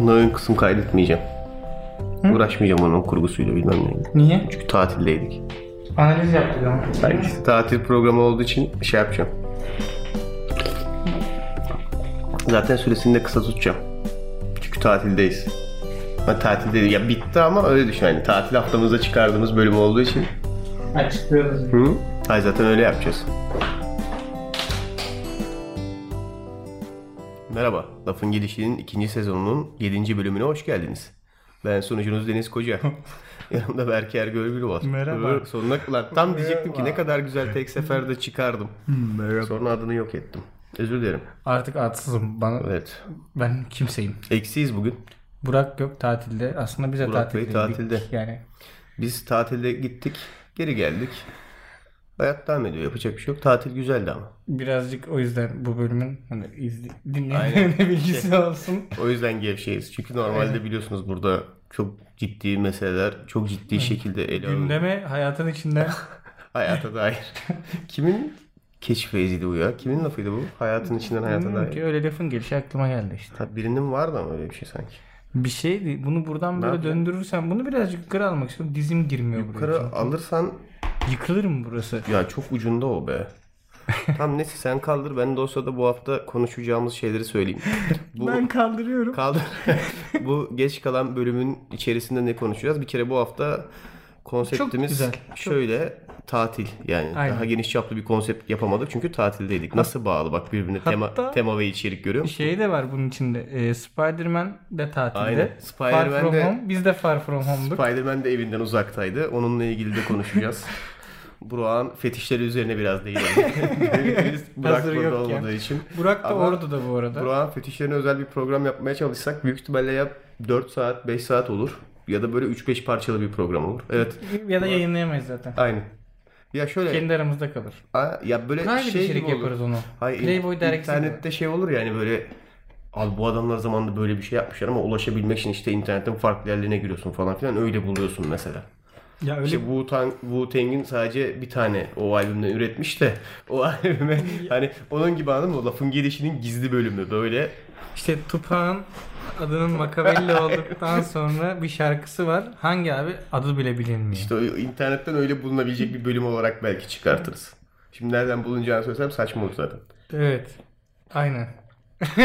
Bunların kısım kaydetmeyeceğim. Uğraşmayacağım onun kurgusuyla bilmem neyle. Niye? Çünkü tatildeydik. Analiz yaptık ama. Ben işte tatil programı olduğu için şey yapacağım. Zaten süresini de kısa tutacağım. Çünkü tatildeyiz. Ben tatilde ya bitti ama öyle düşün hani tatil haftamızda çıkardığımız bölüm olduğu için. Açıklıyoruz. Hı? Ay zaten öyle yapacağız. Merhaba, Lafın Gelişi'nin ikinci sezonunun 7. bölümüne hoş geldiniz. Ben sunucunuz Deniz Koca. Yanımda Berker Görgül var. Merhaba. Sonuna lan tam diyecektim ki ne kadar güzel tek seferde çıkardım. Merhaba. Sonra adını yok ettim. Özür dilerim. Artık adsızım. Bana, Evet. Ben kimseyim. Eksiyiz bugün. Burak yok tatilde. Aslında biz de Burak Bey tatilde. Yani Biz tatilde gittik, geri geldik. Hayat devam ediyor. Yapacak bir şey yok. Tatil güzeldi ama. birazcık o yüzden bu bölümün hani izli, Aynen. dinleyenlerine bilgisi olsun. O yüzden gevşeyiz. Çünkü normalde biliyorsunuz burada çok ciddi meseleler çok ciddi şekilde ele alınıyor. Gündeme hayatın içinde Hayata dair. Kimin keşfeyiziydi bu ya? Kimin lafıydı bu? Hayatın içinden hayata Bilmiyorum ki dair. öyle lafın gelişi aklıma geldi işte. Tabii birinin vardı ama öyle bir şey sanki. Bir şeydi. Bunu buradan böyle yapayım? döndürürsen bunu birazcık yukarı almak istiyorum. Dizim girmiyor buraya. Yukarı alırsan Yıkılır mı burası? ya çok ucunda o be. Tam neyse sen kaldır. Ben de o sırada bu hafta konuşacağımız şeyleri söyleyeyim. Bu... Ben kaldırıyorum. Kaldır. bu geç kalan bölümün içerisinde ne konuşacağız? Bir kere bu hafta konseptimiz güzel. şöyle tatil yani Aynen. daha geniş çaplı bir konsept yapamadık çünkü tatildeydik. Nasıl bağlı bak birbirine tema Hatta- tema ve içerik görüyor musun? Şey de var bunun içinde. Ee, Spider-Man de tatilde. Aynen. Far Spider-Man From de- Home. Biz de Far From Home'duk. Spider-Man de evinden uzaktaydı. Onunla ilgili de konuşacağız. Burak'ın fetişleri üzerine biraz değinelim. Burak Hazır burada olmadığı için. Burak da Ama- orada da bu arada. Burak'ın fetişlerine özel bir program yapmaya çalışsak büyük ihtimalle ya 4 saat 5 saat olur ya da böyle 3-5 parçalı bir program olur. Evet Ya da yayınlayamayız zaten. Aynen. Ya şöyle Kendi aramızda kalır. a- ya böyle Private şey içerik gibi olur. yaparız onu. Hayır, Playboy dergisi internette şey olur yani böyle Abi bu adamlar zamanında böyle bir şey yapmışlar ama ulaşabilmek için işte internetin farklı yerlerine giriyorsun falan filan öyle buluyorsun mesela. Ya öyle İşte Wu-Tang, Wu-Tang'in sadece bir tane o albümden üretmiş de o albüme hani onun gibi anladın mı? O lafın gelişinin gizli bölümü böyle. işte Tupac'ın adının Machiavelli olduktan sonra bir şarkısı var. Hangi abi? Adı bile bilinmiyor. İşte o internetten öyle bulunabilecek bir bölüm olarak belki çıkartırız. Şimdi nereden bulunacağını söylesem saçma olur zaten. Evet. Aynen.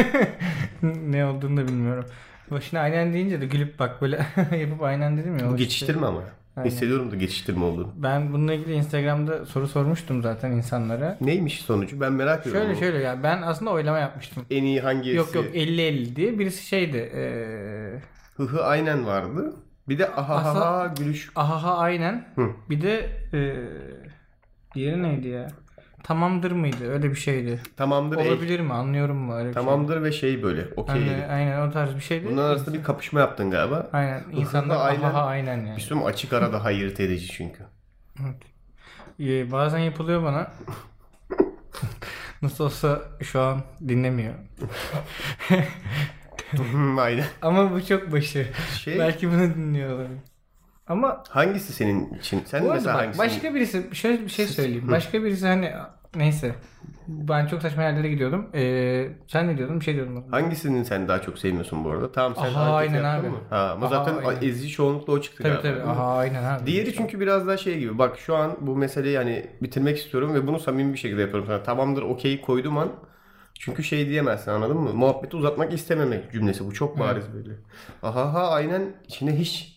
ne olduğunu da bilmiyorum. Başına aynen deyince de gülüp bak böyle yapıp aynen dedim ya. Bu işte- geçiştirme ama. Aynen. Hissediyorum da geçiştirme olduğunu. Ben bununla ilgili Instagram'da soru sormuştum zaten insanlara. Neymiş sonucu? Ben merak ediyorum. Şöyle onu. şöyle ya ben aslında oylama yapmıştım. En iyi hangisi? Yok yok 50-50 diye birisi şeydi. Eee Hı hı aynen vardı. Bir de ahaha Aslında- gülüş. ahaha aynen. Hı. Bir de eee diğeri neydi ya? Tamamdır mıydı? Öyle bir şeydi. Tamamdır. ey. Olabilir mi? Anlıyorum mu? Öyle bir Tamamdır ve şey böyle. şey. Okey. Hani, aynen o tarz bir şeydi. Bunların arasında bir kapışma yaptın galiba. Aynen. İnsanlar aynen. ahaha aynen yani. Bir sürü açık ara daha ayırt edici çünkü. Evet. Ee, bazen yapılıyor bana. Nasıl olsa şu an dinlemiyor. aynen. Ama bu çok başı. Şey, Belki bunu dinliyor olabilir. Ama hangisi senin için? Sen bu mesela bak, başka birisi şöyle bir şey söyleyeyim. Başka birisi hani neyse. Ben çok saçma yerlere gidiyordum. Ee, sen ne diyordun? Bir şey diyordun. Hangisinin sen daha çok sevmiyorsun bu arada? Tamam sen Aha, aynen abi. mı? Ha, ama Aha, zaten aynen. ezici çoğunlukla o çıktı Tabii galiba. tabii. Aha aynen abi. Diğeri çünkü biraz daha şey gibi. Bak şu an bu meseleyi hani bitirmek istiyorum ve bunu samimi bir şekilde yapıyorum sana. Tamamdır okey koydum an. Çünkü şey diyemezsin anladın mı? Muhabbeti uzatmak istememek cümlesi. Bu çok bariz böyle. Aha ha aynen içine hiç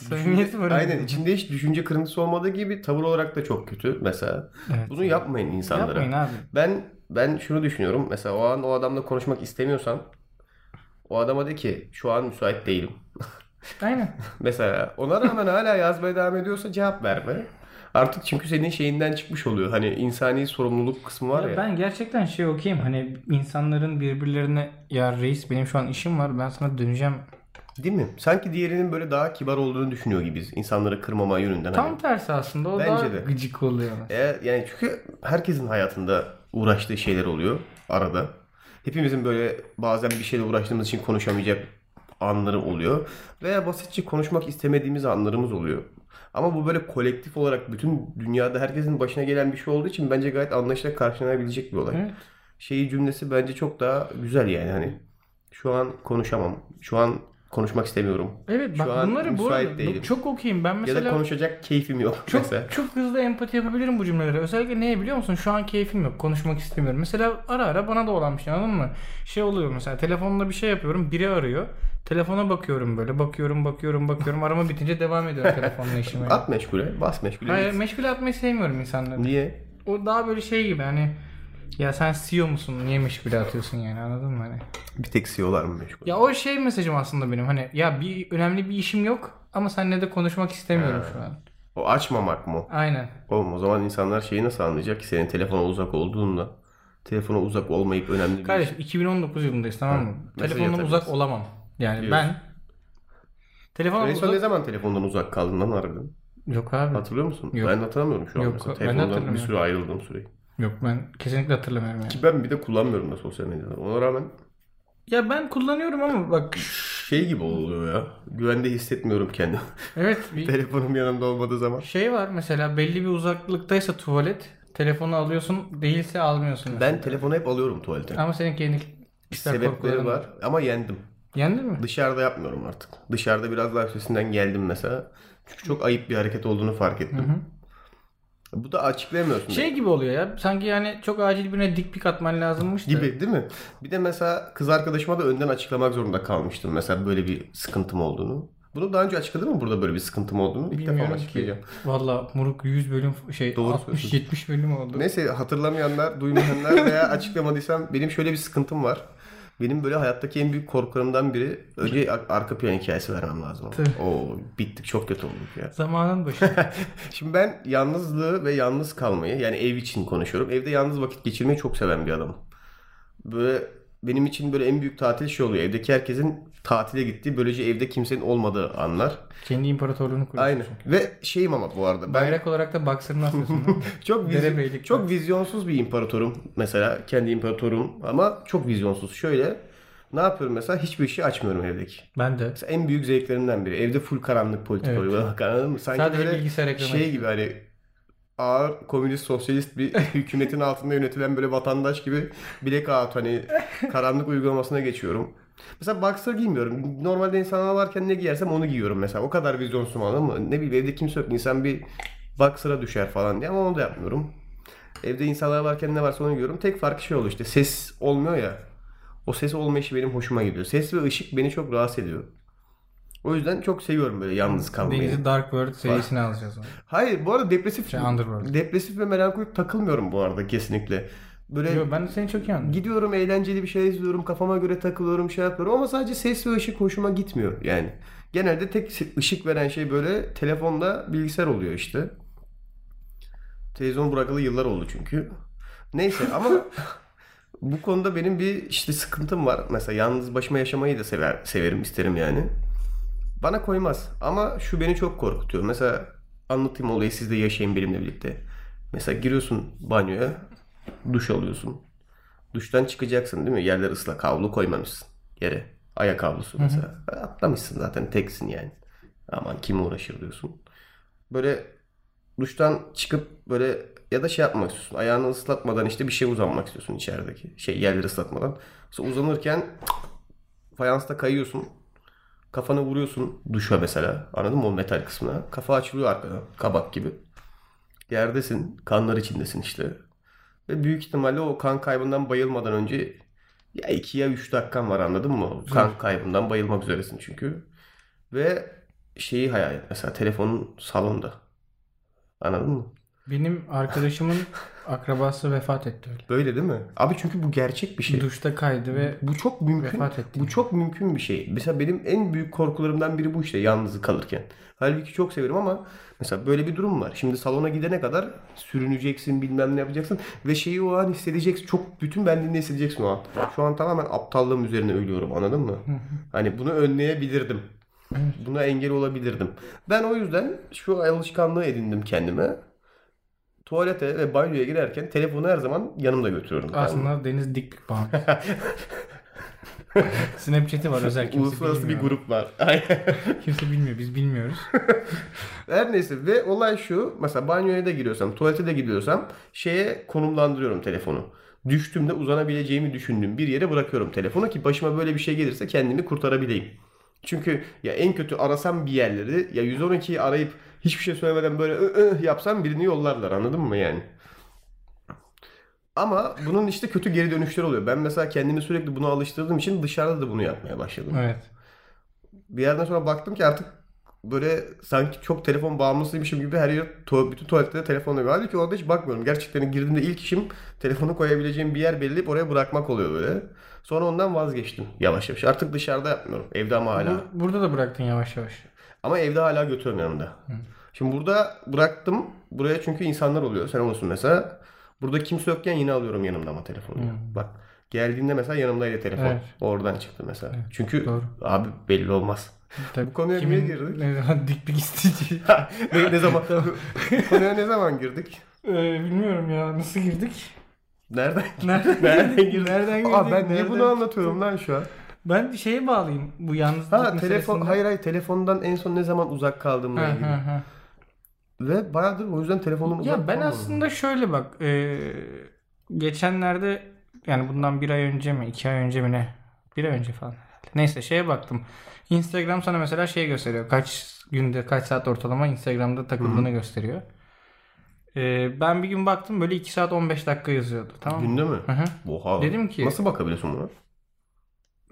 Samimiyeti var. Aynen içinde hiç düşünce kırıntısı olmadığı gibi tavır olarak da çok kötü mesela. Evet. Bunu yapmayın insanlara. Yapmayın abi. Ben ben şunu düşünüyorum. Mesela o an o adamla konuşmak istemiyorsan o adama de ki şu an müsait değilim. Aynen. Mesela ona rağmen hala yazmaya devam ediyorsa cevap verme. Artık çünkü senin şeyinden çıkmış oluyor. Hani insani sorumluluk kısmı var ya. Ben gerçekten şey okuyayım hani insanların birbirlerine ya reis benim şu an işim var ben sana döneceğim. Değil mi? Sanki diğerinin böyle daha kibar olduğunu düşünüyor gibiyiz. İnsanları kırmama yönünden. Tam Hani. tersi aslında o Bence daha de. gıcık oluyor. Eğer, yani çünkü herkesin hayatında uğraştığı şeyler oluyor arada. Hepimizin böyle bazen bir şeyle uğraştığımız için konuşamayacak anları oluyor. Veya basitçe konuşmak istemediğimiz anlarımız oluyor. Ama bu böyle kolektif olarak bütün dünyada herkesin başına gelen bir şey olduğu için bence gayet anlaşılarak karşılanabilecek bir olay. Evet. Şeyi cümlesi bence çok daha güzel yani hani Şu an konuşamam. Şu an konuşmak istemiyorum. Evet Şu bak an bunları bu arada değilim. çok okuyayım. Ben Ya mesela da konuşacak keyfim yok çok mesela. çok hızlı empati yapabilirim bu cümlelere. Özellikle neye biliyor musun? Şu an keyfim yok. Konuşmak istemiyorum. Mesela ara ara bana da olan bir şey anladın mı? Şey oluyor mesela telefonla bir şey yapıyorum. Biri arıyor. Telefona bakıyorum böyle. Bakıyorum bakıyorum bakıyorum. Arama bitince devam ediyorum telefonla işime. At meşgule, bas meşgule. Hayır git. meşgul atmayı sevmiyorum insanları. Niye? O daha böyle şey gibi hani ya sen CEO musun? Niye meşgule atıyorsun yani anladın mı hani? Bir tek CEO'lar mı meşgul? Ya o şey mesajım aslında benim hani ya bir önemli bir işim yok ama seninle de konuşmak istemiyorum şu an. O açmamak mı? Aynen. Oğlum o zaman insanlar şeyi nasıl anlayacak ki senin telefona uzak olduğunda telefona uzak olmayıp önemli bir Kardeşim 2019 yılındayız tamam mı? mesaj Telefondan uzak olamam. Yani Diyorsun. ben telefondan En son ne uzak... zaman telefondan uzak kaldın lan harbiden? Yok abi. Hatırlıyor musun? Yok. Ben hatırlamıyorum şu an Yok, mesela. ben de Telefondan bir hatırlamıyorum. süre ayrıldığım süreyi. Yok ben kesinlikle hatırlamıyorum yani. Ki ben bir de kullanmıyorum da sosyal medyada. Ona rağmen Ya ben kullanıyorum ama bak şey gibi oluyor ya. Güvende hissetmiyorum kendimi. evet bir Telefonum yanımda olmadığı zaman. şey var mesela belli bir uzaklıktaysa tuvalet telefonu alıyorsun değilse almıyorsun. mesela. Ben telefonu hep alıyorum tuvalete. Ama senin kendi Sebepleri korkuların var ama yendim. Yendin mi? Dışarıda yapmıyorum artık. Dışarıda biraz daha üstesinden geldim mesela. Çünkü çok ayıp bir hareket olduğunu fark ettim. Bu da açıklayamıyorsun. Şey gibi oluyor ya. Sanki yani çok acil birine dik pik atman lazımmış da. gibi değil mi? Bir de mesela kız arkadaşıma da önden açıklamak zorunda kalmıştım. Mesela böyle bir sıkıntım olduğunu. Bunu daha önce açıkladım mı burada böyle bir sıkıntım olduğunu? İlk defa Bilmiyorum ki. açıklayacağım. Valla Muruk 100 bölüm şey Doğru 60-70 bölüm oldu. Neyse hatırlamayanlar, duymayanlar veya açıklamadıysam benim şöyle bir sıkıntım var. Benim böyle hayattaki en büyük korkularımdan biri önce ar- arka plan hikayesi vermem lazım. Tüh. Oo bittik çok kötü olduk ya. Zamanın başı. Şimdi ben yalnızlığı ve yalnız kalmayı yani ev için konuşuyorum. Evde yalnız vakit geçirmeyi çok seven bir adamım. Böyle benim için böyle en büyük tatil şey oluyor. Evdeki herkesin tatile gittiği böylece evde kimsenin olmadığı anlar. Kendi imparatorluğunu kuruyorsun. Aynen. Ve şeyim ama bu arada. Ben Bayrak olarak da değil mi? çok Derebeylik çok vizyonsuz bir imparatorum mesela kendi imparatorum ama çok vizyonsuz. Şöyle ne yapıyorum mesela hiçbir şey açmıyorum evdeki. ben de. Mesela en büyük zevklerimden biri. Evde full karanlık politika Evet. uygulamak anladın mı? Sanki Sadece böyle şey gibi hani ağır komünist sosyalist bir hükümetin altında yönetilen böyle vatandaş gibi bilek out hani karanlık uygulamasına geçiyorum. Mesela boxer giymiyorum. Normalde insanlar varken ne giyersem onu giyiyorum mesela. O kadar vizyonsuzum anladın mı? Ne bileyim evde kimse yok. İnsan bir boxer'a düşer falan diye ama onu da yapmıyorum. Evde insanlar varken ne varsa onu giyiyorum. Tek farkı şey oldu işte ses olmuyor ya. O ses olmayışı benim hoşuma gidiyor. Ses ve ışık beni çok rahatsız ediyor. O yüzden çok seviyorum böyle yalnız kalmayı. Deniz'i Dark World serisini alacağız. onu. Hayır bu arada depresif Şey, Underworld. depresif ve melankolik takılmıyorum bu arada kesinlikle. Böyle Yo, ben de seni çok iyi anladım. gidiyorum eğlenceli bir şey izliyorum kafama göre takılıyorum şey yapıyorum ama sadece ses ve ışık hoşuma gitmiyor yani. Genelde tek ışık veren şey böyle telefonda bilgisayar oluyor işte. Televizyon bırakalı yıllar oldu çünkü. Neyse ama bu konuda benim bir işte sıkıntım var. Mesela yalnız başıma yaşamayı da sever, severim isterim yani. Bana koymaz. Ama şu beni çok korkutuyor. Mesela anlatayım olayı siz de yaşayın benimle birlikte. Mesela giriyorsun banyoya, duş alıyorsun. Duştan çıkacaksın değil mi? Yerler ıslak, havlu koymamışsın yere. Ayak havlusu mesela. Atlamışsın zaten teksin yani. Aman kim uğraşır diyorsun. Böyle duştan çıkıp böyle ya da şey yapmak istiyorsun. Ayağını ıslatmadan işte bir şey uzanmak istiyorsun içerideki. Şey yerleri ıslatmadan. Sonra uzanırken fayansta kayıyorsun. Kafanı vuruyorsun duşa mesela. Anladın mı o metal kısmına? Kafa açılıyor arkadan. Kabak gibi. Yerdesin. Kanlar içindesin işte. Ve büyük ihtimalle o kan kaybından bayılmadan önce ya 2 ya 3 dakikan var anladın mı? Kan kaybından bayılmak üzeresin çünkü. Ve şeyi hayal et. Mesela telefonun salonda. Anladın mı? Benim arkadaşımın akrabası vefat etti öyle. Böyle değil mi? Abi çünkü bu gerçek bir şey. Duşta kaydı ve Bu çok mümkün. Vefat etti. Bu çok mümkün bir şey. Mesela benim en büyük korkularımdan biri bu işte yalnız kalırken. Halbuki çok severim ama mesela böyle bir durum var. Şimdi salona gidene kadar sürüneceksin, bilmem ne yapacaksın ve şeyi o an hissedeceksin. Çok bütün benliğinde hissedeceksin o an. Şu an tamamen aptallığım üzerine ölüyorum anladın mı? Hani bunu önleyebilirdim. Buna engel olabilirdim. Ben o yüzden şu alışkanlığı edindim kendime. Tuvalete ve banyoya girerken telefonu her zaman yanımda götürüyorum. aslında Deniz dik pik bağımlısı. Snapchat'i var özel kimse Uluslararası bir bilmiyor. grup var. Kimse bilmiyor biz bilmiyoruz. Her neyse ve olay şu. Mesela banyoya da giriyorsam, tuvalete de gidiyorsam şeye konumlandırıyorum telefonu. Düştüğümde uzanabileceğimi düşündüğüm bir yere bırakıyorum telefonu ki başıma böyle bir şey gelirse kendimi kurtarabileyim. Çünkü ya en kötü arasam bir yerleri ya 112'yi arayıp hiçbir şey söylemeden böyle ı ı yapsam birini yollarlar anladın mı yani? Ama bunun işte kötü geri dönüşleri oluyor. Ben mesela kendimi sürekli buna alıştırdığım için dışarıda da bunu yapmaya başladım. Evet. Bir yerden sonra baktım ki artık böyle sanki çok telefon bağımlısıymışım gibi her yer tu- bütün tuvaletlerde telefonla var. Halbuki orada hiç bakmıyorum. Gerçekten girdiğimde ilk işim telefonu koyabileceğim bir yer belirleyip oraya bırakmak oluyor böyle. Sonra ondan vazgeçtim yavaş yavaş. Artık dışarıda yapmıyorum. Evde ama hala. Bu- burada da bıraktın yavaş yavaş. Ama evde hala götürüyorum yanımda. Şimdi burada bıraktım. Buraya çünkü insanlar oluyor. Sen olsun mesela. Burada kimse yokken yine alıyorum yanımda ama telefonu. Bak geldiğinde mesela yanımdaydı telefon. Evet. Oradan çıktı mesela. Çünkü doğru. abi belli olmaz. Tabii. Bu konuya niye girdik? Ne zaman dik bir istici. ne, ne zaman konuya ne zaman girdik? Ee, bilmiyorum ya nasıl girdik? Nereden? Nereden, Nereden girdik? Nereden girdik? Aa, ben niye Nereden- bunu anlatıyorum lan şu an? Ben şeye bağlayayım bu yalnızlık Ha telefon hayır hayır telefondan en son ne zaman uzak kaldığımla ilgili. Ve bayağıdır o yüzden telefonum uzak Ya ben kalmadı. aslında şöyle bak e, geçenlerde yani bundan bir ay önce mi iki ay önce mi ne bir ay önce falan. Neyse şeye baktım. Instagram sana mesela şey gösteriyor. Kaç günde kaç saat ortalama Instagram'da takıldığını gösteriyor. E, ben bir gün baktım böyle 2 saat 15 dakika yazıyordu. Tamam mı? Günde mi? Hı hı. Oha. Dedim ki- Nasıl bakabiliyorsun buna?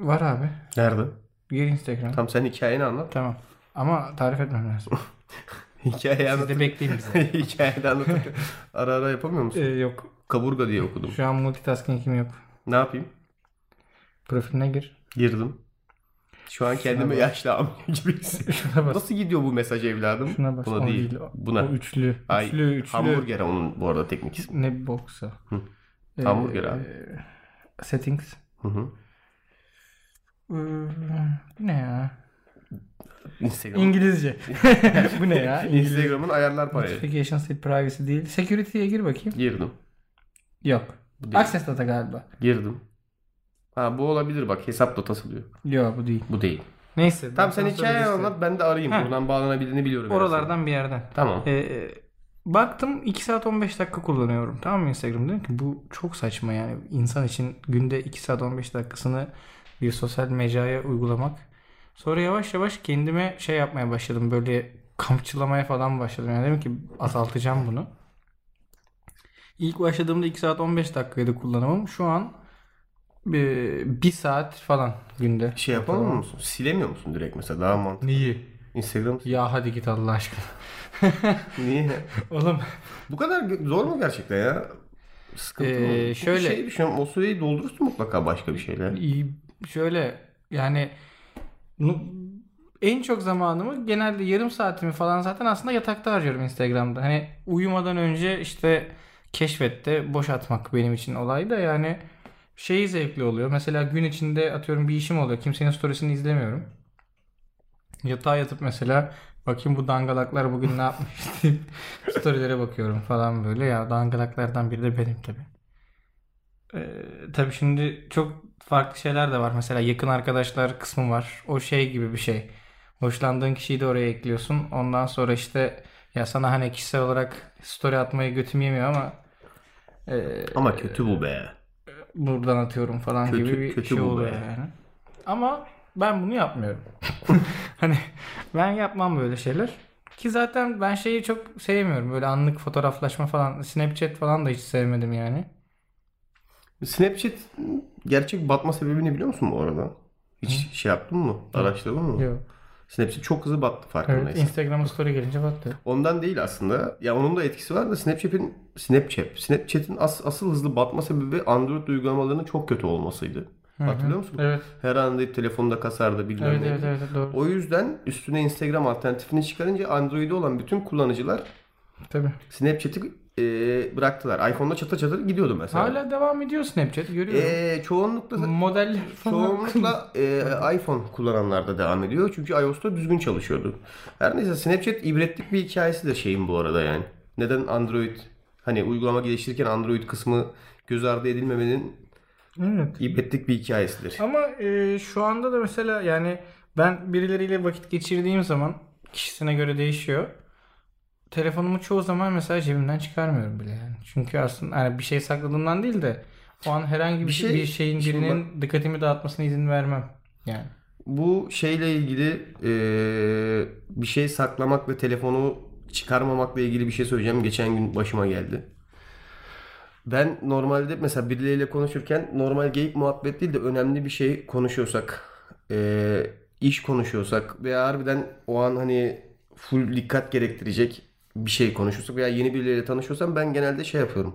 Var abi. Nerede? Gir Instagram. Tam sen hikayeni anlat. Tamam. Ama tarif etmem lazım. Hikayeyi Siz anlat. de bekleyin bizi. Hikayeni anlatırken ara ara yapamıyor musun? Ee, yok. Kaburga diye okudum. Şu an multitasking'im yok. Ne yapayım? Profiline gir. Girdim. Şu an kendimi bak. yaşlı amca gibi hissediyorum. Şuna bas. Nasıl gidiyor bu mesaj evladım? Şuna bas. Buna O değil. Buna. O üçlü. Ay, üçlü, üçlü. Hamburger onun bu arada teknik ismi. Ne boksa. Hı. Ee, Hamburger abi. Settings. Hı hı. Ee, Bu ne ya? Instagram. İngilizce. Bu ne ya? Instagram'ın ayarlar paneli. Notification set privacy değil. Security'ye gir bakayım. Girdim. Yok. Bu değil. Access data galiba. Girdim. Ha bu olabilir bak hesap datası diyor. Yok bu değil. Bu değil. Neyse. Tamam sen hikayeyi göstereyim. anlat ben de arayayım. Ha. Buradan bağlanabildiğini biliyorum. Oralardan bir yerden. aslında. Tamam. Ee, baktım 2 saat 15 dakika kullanıyorum. Tamam mı Instagram? Dedim ki bu çok saçma yani. insan için günde 2 saat 15 dakikasını bir sosyal mecraya uygulamak. Sonra yavaş yavaş kendime şey yapmaya başladım. Böyle kampçılamaya falan başladım. Yani dedim ki azaltacağım bunu. İlk başladığımda 2 saat 15 dakikaydı kullanımım. Şu an 1 saat falan günde. Şey yapamıyor musun? Silemiyor musun direkt mesela daha mantıklı. Niye? Instagram Ya hadi git Allah aşkına. niye? Oğlum Bu kadar zor mu gerçekten ya? Sıkıntı Ee, mı? Bir şöyle- şey düşünüyorum. O süreyi doldurursun mutlaka başka bir şeyle. Şöyle yani en çok zamanımı genelde yarım saatimi falan zaten aslında yatakta harcıyorum Instagram'da. Hani uyumadan önce işte keşfette boş atmak benim için olay da yani şeyi zevkli oluyor. Mesela gün içinde atıyorum bir işim oluyor. Kimsenin storiesini izlemiyorum. Yatağa yatıp mesela bakayım bu dangalaklar bugün ne yapmış storylere bakıyorum falan böyle. Ya dangalaklardan biri de benim tabii. Ee, tabii şimdi çok farklı şeyler de var. Mesela yakın arkadaşlar kısmı var. O şey gibi bir şey. Hoşlandığın kişiyi de oraya ekliyorsun. Ondan sonra işte ya sana hani kişisel olarak story atmayı götüm yemiyor ama e, Ama kötü bu be. buradan atıyorum falan Kötü- gibi bir kötü şey bu oluyor be. yani. Ama ben bunu yapmıyorum. hani ben yapmam böyle şeyler. Ki zaten ben şeyi çok sevmiyorum. Böyle anlık fotoğraflaşma falan. Snapchat falan da hiç sevmedim yani. Snapchat gerçek batma sebebini biliyor musun bu arada? Hiç şey yaptın mı? Araştırdın mı? Yok. Snapchat çok hızlı battı Evet, farkındaysan. Instagram'a story gelince baktı. Ondan değil aslında. Ya onun da etkisi var da Snapchat'in Snapchat, Snapchat'in as- asıl hızlı batma sebebi Android uygulamalarının çok kötü olmasıydı. Hatırlıyor musun? Evet. Her anda telefonda kasardı bilmem Evet, neydi. evet, evet, doğru. O yüzden üstüne Instagram alternatifini çıkarınca Android'de olan bütün kullanıcılar Tabii. Snapchat'i e, bıraktılar. iPhone'da çatır çatır gidiyordu mesela. Hala devam ediyor Snapchat görüyorum. E, çoğunlukla Modeller falan. çoğunlukla e, iPhone kullananlar da devam ediyor. Çünkü iOS'ta düzgün çalışıyordu. Her neyse Snapchat ibretlik bir hikayesi de şeyin bu arada yani. Neden Android hani uygulama geliştirirken Android kısmı göz ardı edilmemenin Evet. ibretlik bir hikayesidir. Ama e, şu anda da mesela yani ben birileriyle vakit geçirdiğim zaman kişisine göre değişiyor. Telefonumu çoğu zaman mesela cebimden çıkarmıyorum bile yani. Çünkü aslında hani bir şey sakladığımdan değil de O an herhangi bir, Bir şey, bir şeyin birinin dikkatimi dağıtmasına izin vermem. Yani. Bu şeyle ilgili eee, bir şey saklamak ve telefonu çıkarmamakla ilgili bir şey söyleyeceğim. Geçen gün başıma geldi. Ben normalde mesela birileriyle konuşurken normal geyik muhabbet değil de önemli bir şey konuşuyorsak, eee, iş konuşuyorsak veya harbiden o an hani full dikkat gerektirecek bir şey konuşuyorsak veya yeni birileriyle tanışıyorsam ben genelde şey yapıyorum.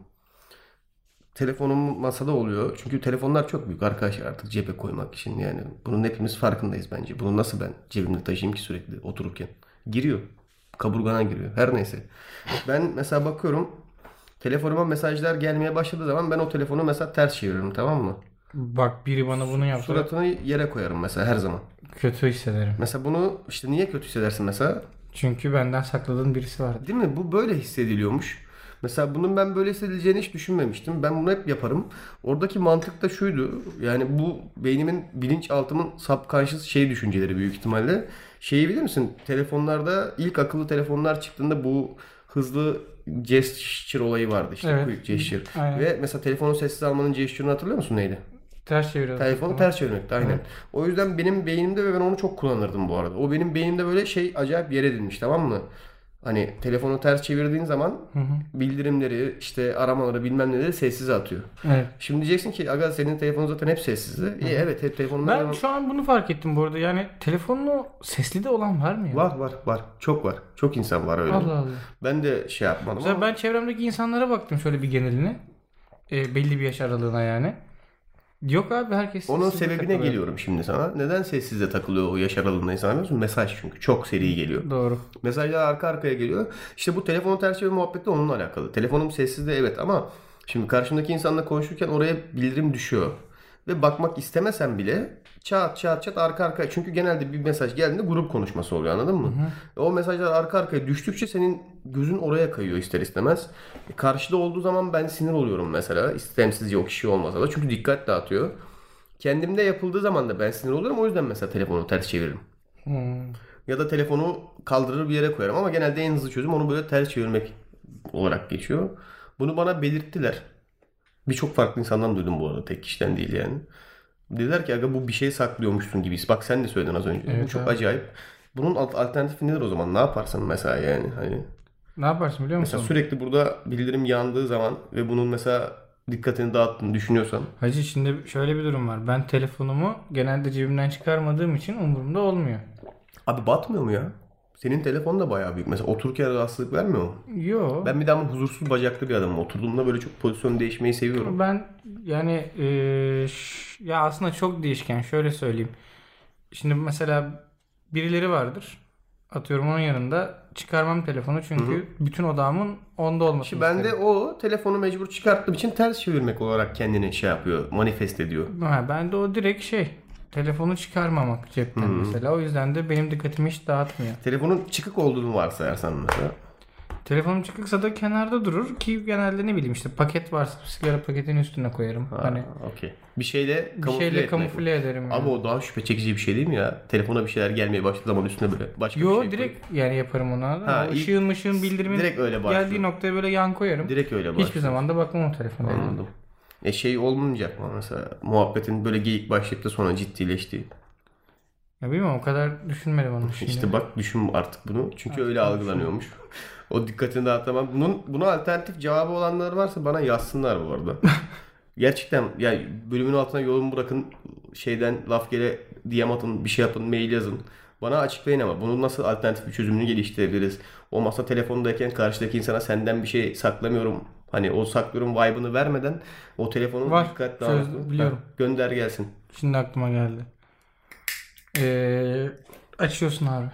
Telefonum masada oluyor. Çünkü telefonlar çok büyük arkadaşlar artık cebe koymak için yani. Bunun hepimiz farkındayız bence. Bunu nasıl ben cebimde taşıyayım ki sürekli otururken? Giriyor. Kaburgana giriyor. Her neyse. Ben mesela bakıyorum telefonuma mesajlar gelmeye başladığı zaman ben o telefonu mesela ters çeviriyorum tamam mı? Bak biri bana bunu yapsa Suratını yere koyarım mesela her zaman. kötü hissederim. Mesela bunu işte niye kötü hissedersin mesela? Çünkü benden sakladığın birisi vardı. Değil mi? Bu böyle hissediliyormuş. Mesela bunun ben böyle hissedileceğini hiç düşünmemiştim. Ben bunu hep yaparım. Oradaki mantık da şuydu. Yani bu beynimin bilinçaltımın subconscious şey düşünceleri büyük ihtimalle. Şeyi bilir misin? Telefonlarda ilk akıllı telefonlar çıktığında bu hızlı gesture olayı vardı işte. Evet. Quick gesture. Aynen. Ve mesela telefonu sessiz almanın gesture'ını hatırlıyor musun neydi? Ters çeviriyorsun. Telefonu ters çevirmekti aynen. O yüzden benim beynimde ve ben onu çok kullanırdım bu arada. O benim beynimde böyle şey acayip yer edilmiş tamam mı? Hani telefonu ters çevirdiğin zaman Hı hı. bildirimleri işte aramaları bilmem neleri sessize atıyor. Evet. Şimdi diyeceksin ki aga senin telefonun zaten hep sessizde. İyi evet hep telefonum Ben şu an bunu fark ettim bu arada. Yani telefonunu sesli de olan var mı ya? Var var var. Çok var. Çok insan var öyle. Allah Allah. Ben de şey yapmadım Mesela ama ben çevremdeki insanlara baktım şöyle bir geneline. E, belli bir yaş aralığına yani. Yok abi herkes onun sebebine takılıyor. geliyorum şimdi sana. Neden sessizde takılıyor o yaş aralığında insan biliyor? Mesaj çünkü. Çok seri geliyor. Doğru. Mesajlar arka arkaya geliyor. İşte bu telefonu ters çevirme muhabbeti onunla alakalı. Telefonum sessizde evet ama şimdi karşımdaki insanla konuşurken oraya bildirim düşüyor. Ve bakmak istemesen bile çat çat çat arka arkaya. Çünkü genelde bir mesaj geldiğinde grup konuşması oluyor anladın mı? O mesajlar arka arkaya düştükçe senin gözün oraya kayıyor ister istemez. E, Karşıda olduğu zaman ben sinir oluyorum mesela. İstemsizce o kişi olmasa da. Çünkü dikkat dağıtıyor. Kendimde yapıldığı zaman da ben sinir olurum. O yüzden mesela telefonu ters çeviririm. Hmm. Ya da telefonu kaldırır bir yere koyarım ama genelde en hızlı çözüm onu böyle ters çevirmek olarak geçiyor. Bunu bana belirttiler. Birçok farklı insandan duydum bu arada tek kişiden değil yani. Dediler ki aga bu bir şey saklıyormuşsun gibi. Bak sen de söyledin az önce. bu Evet çok abi. acayip. Bunun alt- alternatifi nedir o zaman? Ne yaparsın mesela yani? Hani Ne yaparsın biliyor musun? mesela sürekli burada bildirim yandığı zaman ve bunun mesela dikkatini dağıttığını düşünüyorsan Hacı şimdi şöyle bir durum var. Ben telefonumu genelde cebimden çıkarmadığım için umurumda olmuyor. abi batmıyor mu ya? Senin telefon da bayağı büyük. Mesela otururken rahatsızlık vermiyor mu? Yo. Ben bir daha huzursuz bacaklı bir adamım. Oturduğumda böyle çok pozisyon değişmeyi seviyorum. Ben yani ş- ya aslında çok değişken. Şöyle söyleyeyim. Şimdi mesela birileri vardır. Atıyorum onun yanında çıkarmam telefonu çünkü bütün odamın onda olmasını Şimdi ben de isterim. o telefonu mecbur çıkarttığım için ters çevirmek olarak kendini şey yapıyor, manifest ediyor. Ha, ben de o direkt şey telefonu çıkarmamak cepten mesela. O yüzden de benim dikkatimi hiç dağıtmıyor. Telefonun çıkık olduğunu varsayarsan mesela. Telefonum çıkıksa da kenarda durur ki genelde ne bileyim işte paket varsa sigara paketinin üstüne koyarım. Ha, hani okey. Bir şeyle bir kamufle şeyle etmek. kamufle ederim. yani. Ama o daha şüphe çekici bir şey değil mi ya? Telefona bir şeyler gelmeye başladığı zaman üstüne böyle başka Yo bir şey direkt yani yaparım onu. Ha, ilk- ışığın mışığın bildirimin Direkt öyle başlıyor. geldiği noktaya böyle yan koyarım. Direkt öyle başlıyor. Hiçbir zaman da bakmam o telefona. yani. E şey olmayacak mı mesela muhabbetin böyle geyik başlayıp da sonra ciddileştiği. Ya bilmiyorum o kadar düşünmedim onu şimdi. İşte bak düşün artık bunu. Çünkü öyle algılanıyormuş. O dikkatini dağıtamam. Bunun buna alternatif cevabı olanlar varsa bana yazsınlar bu arada. Gerçekten yani bölümün altına yolumu bırakın şeyden laf gele DM atın bir şey yapın mail yazın. Bana açıklayın ama bunun nasıl alternatif bir çözümünü geliştirebiliriz? O masa telefondayken karşıdaki insana senden bir şey saklamıyorum. Hani o saklıyorum vibe'ını vermeden o telefonun Var. dikkat dağıtın. biliyorum. Ha, Gönder gelsin. Şimdi aklıma geldi. Ee, açıyorsun abi.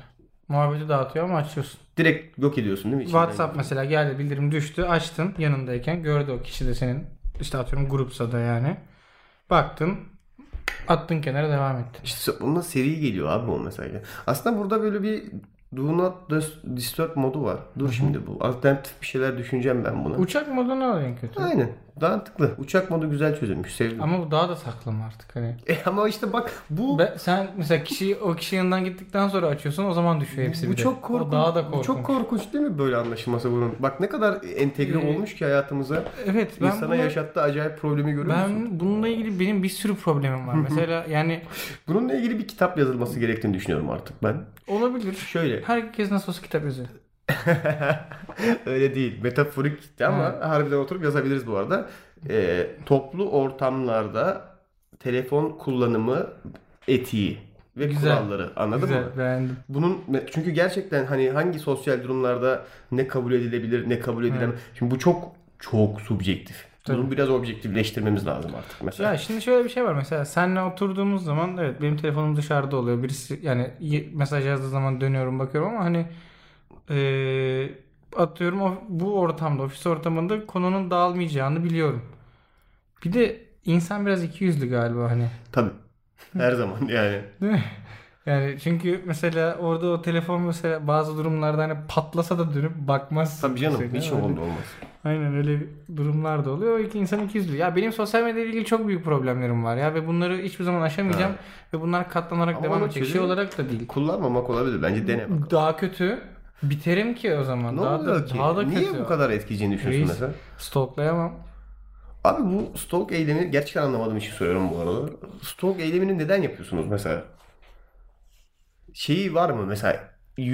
Muhabbeti dağıtıyor ama açıyorsun. Direkt yok ediyorsun değil mi? İçinden WhatsApp mesela geldi bildirim düştü açtın yanındayken gördü o kişi de senin işte atıyorum grupsa da yani. Baktın attın kenara devam ettin. İşte bunda seri geliyor abi o mesela. Aslında burada böyle bir Do Not Dis- Disturb modu var. Dur şimdi bu. Alternatif bir şeyler düşüneceğim ben buna. Uçak modunu al en kötü. Aynen. Mantıklı. Uçak modu güzel çözülmüş. Sevdim. Ama, bu daha da saklama artık hani. e, ama işte bak bu Be- sen mesela kişi o kişi yanından gittikten sonra açıyorsun o zaman düşüyor hepsi bu bir de. çok O korkunç. daha da Bu korkunç. çok korkunç değil mi böyle anlaşılması bunun? Bak ne kadar entegre Ee, olmuş ki hayatımıza. Evet ben İnsana bunu- yaşattığı acayip problemi görüyor musun? ben bununla ilgili benim bir sürü problemim var. mesela yani Bununla ilgili bir kitap yazılması gerektiğini düşünüyorum artık ben. olabilir. Şöyle. Herkes nasıl olsa kitap yazıyor. Öyle değil. Metaforik ama harbiden oturup yazabiliriz bu arada. Ee, toplu ortamlarda telefon kullanımı etiği ve Güzel. kuralları anladın Güzel mı? beğendim. Bunun çünkü gerçekten hani hangi sosyal durumlarda ne kabul edilebilir ne kabul edilemez. Şimdi bu çok çok subjektif. Tabii. Bunu biraz objektifleştirmemiz lazım artık mesela. Ya şimdi şöyle bir şey var mesela seninle oturduğumuz zaman evet benim telefonum dışarıda oluyor. Birisi yani mesaj yazdığı zaman dönüyorum bakıyorum ama hani eee, atıyorum bu ortamda ofis ortamında konunun dağılmayacağını biliyorum. Bir de insan biraz ikiyüzlü galiba hani. Tabii. Her zaman yani. Değil mi? Yani çünkü mesela orada o telefon mesela bazı durumlarda hani patlasa da dönüp bakmaz. Tabii canım mesela. hiç Öyle- oldu olmaz. Aynen öyle durumlar da oluyor. O iki insan ikiyüzlü. Ya benim sosyal medya ile ilgili çok büyük problemlerim var ya ve bunları hiçbir zaman aşamayacağım ve bunlar katlanarak Ama devam edecek şey olarak da değil. Kullanmamak olabilir. Bence dene bakalım. Daha kötü. Biterim ki o zaman. Ne daha oluyor da, ki? Daha da Niye kötü. bu kadar etkileyeceğini düşünüyorsun Reis. mesela? Stalklayamam. Abi bu stalk eylemi gerçekten anlamadığım için soruyorum bu arada. Stalk eylemini neden yapıyorsunuz mesela? Şeyi var mı mesela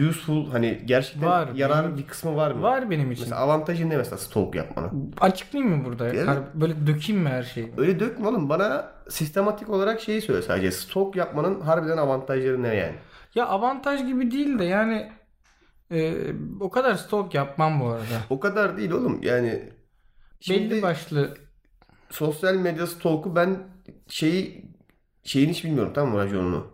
useful hani gerçekten Var. yararlı Benim- bir kısmı var mı? Var benim için. Mesela avantajı ne mesela stalk yapmanın? Açıklayayım mı burada? Kar- Böyle dökeyim mi her şeyi? Öyle dökme oğlum bana sistematik olarak şeyi söyle sadece. Stalk yapmanın harbiden avantajları ne yani? Ya avantaj gibi değil de yani e, o kadar stalk yapmam bu arada. O kadar değil oğlum yani. Şimdi Belli başlı sosyal medya stalk'u ben şeyi şeyini hiç bilmiyorum tamam mı raconunu.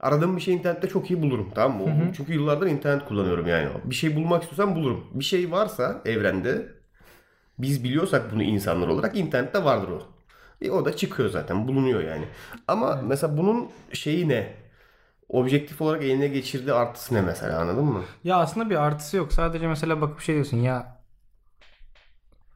Aradığım bir şey internette çok iyi bulurum tamam mı? O- Çünkü yıllardır internet kullanıyorum yani. Bir şey bulmak istiyorsam bulurum. Bir şey varsa evrende biz biliyorsak bunu insanlar olarak internette vardır o. E, o da çıkıyor zaten bulunuyor yani. Ama mesela bunun şeyi ne? Objektif olarak eline geçirdiği artısı ne mesela anladın mı? Ya aslında bir artısı yok. Sadece mesela bakıp şey diyorsun ya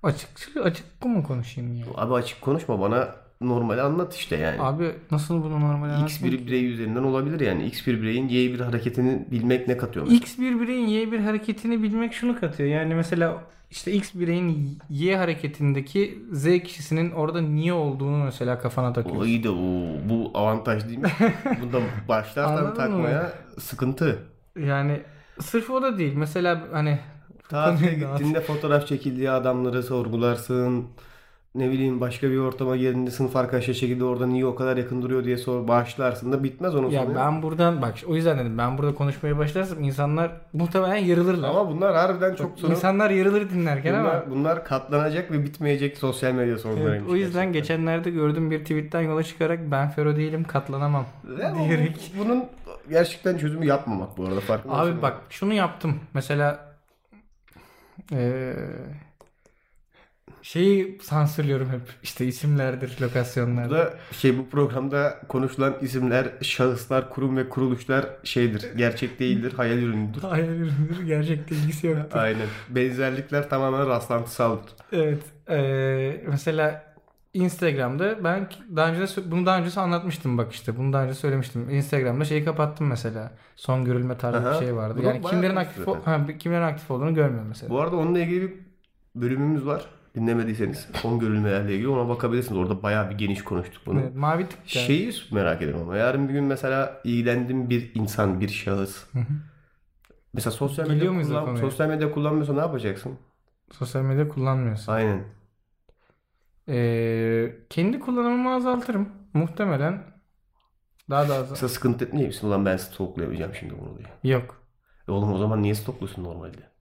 açık açık mu konuşayım ya? Abi açık konuşma bana normali anlat işte yani. Abi nasıl bunu normal X bir birey üzerinden olabilir yani. X bir bireyin Y bir hareketini bilmek ne katıyor mesela? X bir bireyin Y bir hareketini bilmek şunu katıyor. Yani mesela işte X bireyin Y hareketindeki Z kişisinin orada niye olduğunu mesela kafana O takıyorsun. iyi de o, bu avantaj değil mi? Bunda başlarsan takmaya sıkıntı. Yani sırf o da değil. Mesela hani Tatile gittiğinde fotoğraf çekildiği adamları sorgularsın. Ne bileyim başka bir ortama geldiğinde sınıf arkadaşı çekildi orada niye o kadar yakın duruyor diye sor başlarsın da bitmez onun ya sonu. ben buradan bak o yüzden dedim ben burada konuşmaya başlarsam insanlar muhtemelen yarılırlar. Ama bunlar harbiden çok sorun. İnsanlar yarılır dinlerken ama Bunlar, bunlar katlanacak ve bitmeyecek sosyal medya Evet, sorunlarıymış. o yüzden gerçekten. geçenlerde gördüğüm bir tweetten yola çıkarak ben Fero değilim katlanamam Ve diyerek. bunun gerçekten çözümü yapmamak bu arada farkında Abi bak şunu yaptım. Mesela eee şeyi sansürlüyorum hep. İşte isimlerdir, lokasyonlardır. Burada şey bu programda konuşulan isimler, şahıslar, kurum ve kuruluşlar şeydir. Gerçek değildir, hayal ürünüdür. Hayır ürünleri gerçekte ilgisi yoktur. Aynen. Benzerlikler tamamen rastlantısaldır. Evet. eee, mesela Instagram'da ben daha önce bunu daha önce anlatmıştım bak işte. Bunu daha önce söylemiştim. Instagram'da şeyi kapattım mesela. Son görülme tarzı Aha. bir şey vardı. Yani kimlerin aktif ha, kimlerin aktif olduğunu görmüyorum mesela. Bu arada onunla ilgili bir bölümümüz var. Dinlemediyseniz son görülmelerle ilgili ona bakabilirsiniz. Orada bayağı bir geniş konuştuk bunu. Evet, mavi tık. yani. Şeyi merak ediyorum ama yarın bir gün mesela ilgilendiğim bir insan, bir şahıs. Mesela sosyal medya, kullan, sosyal medya kullanmıyorsa ne yapacaksın? Sosyal medya kullanmıyorsun. Aynen. Ee, kendi kullanımımı azaltırım. Muhtemelen. Daha da az. Mesela sıkıntı etmeyecek misin? Ulan ben stoklayamayacağım şimdi bunu diye. Yok. E oğlum o zaman niye stokluyorsun normalde?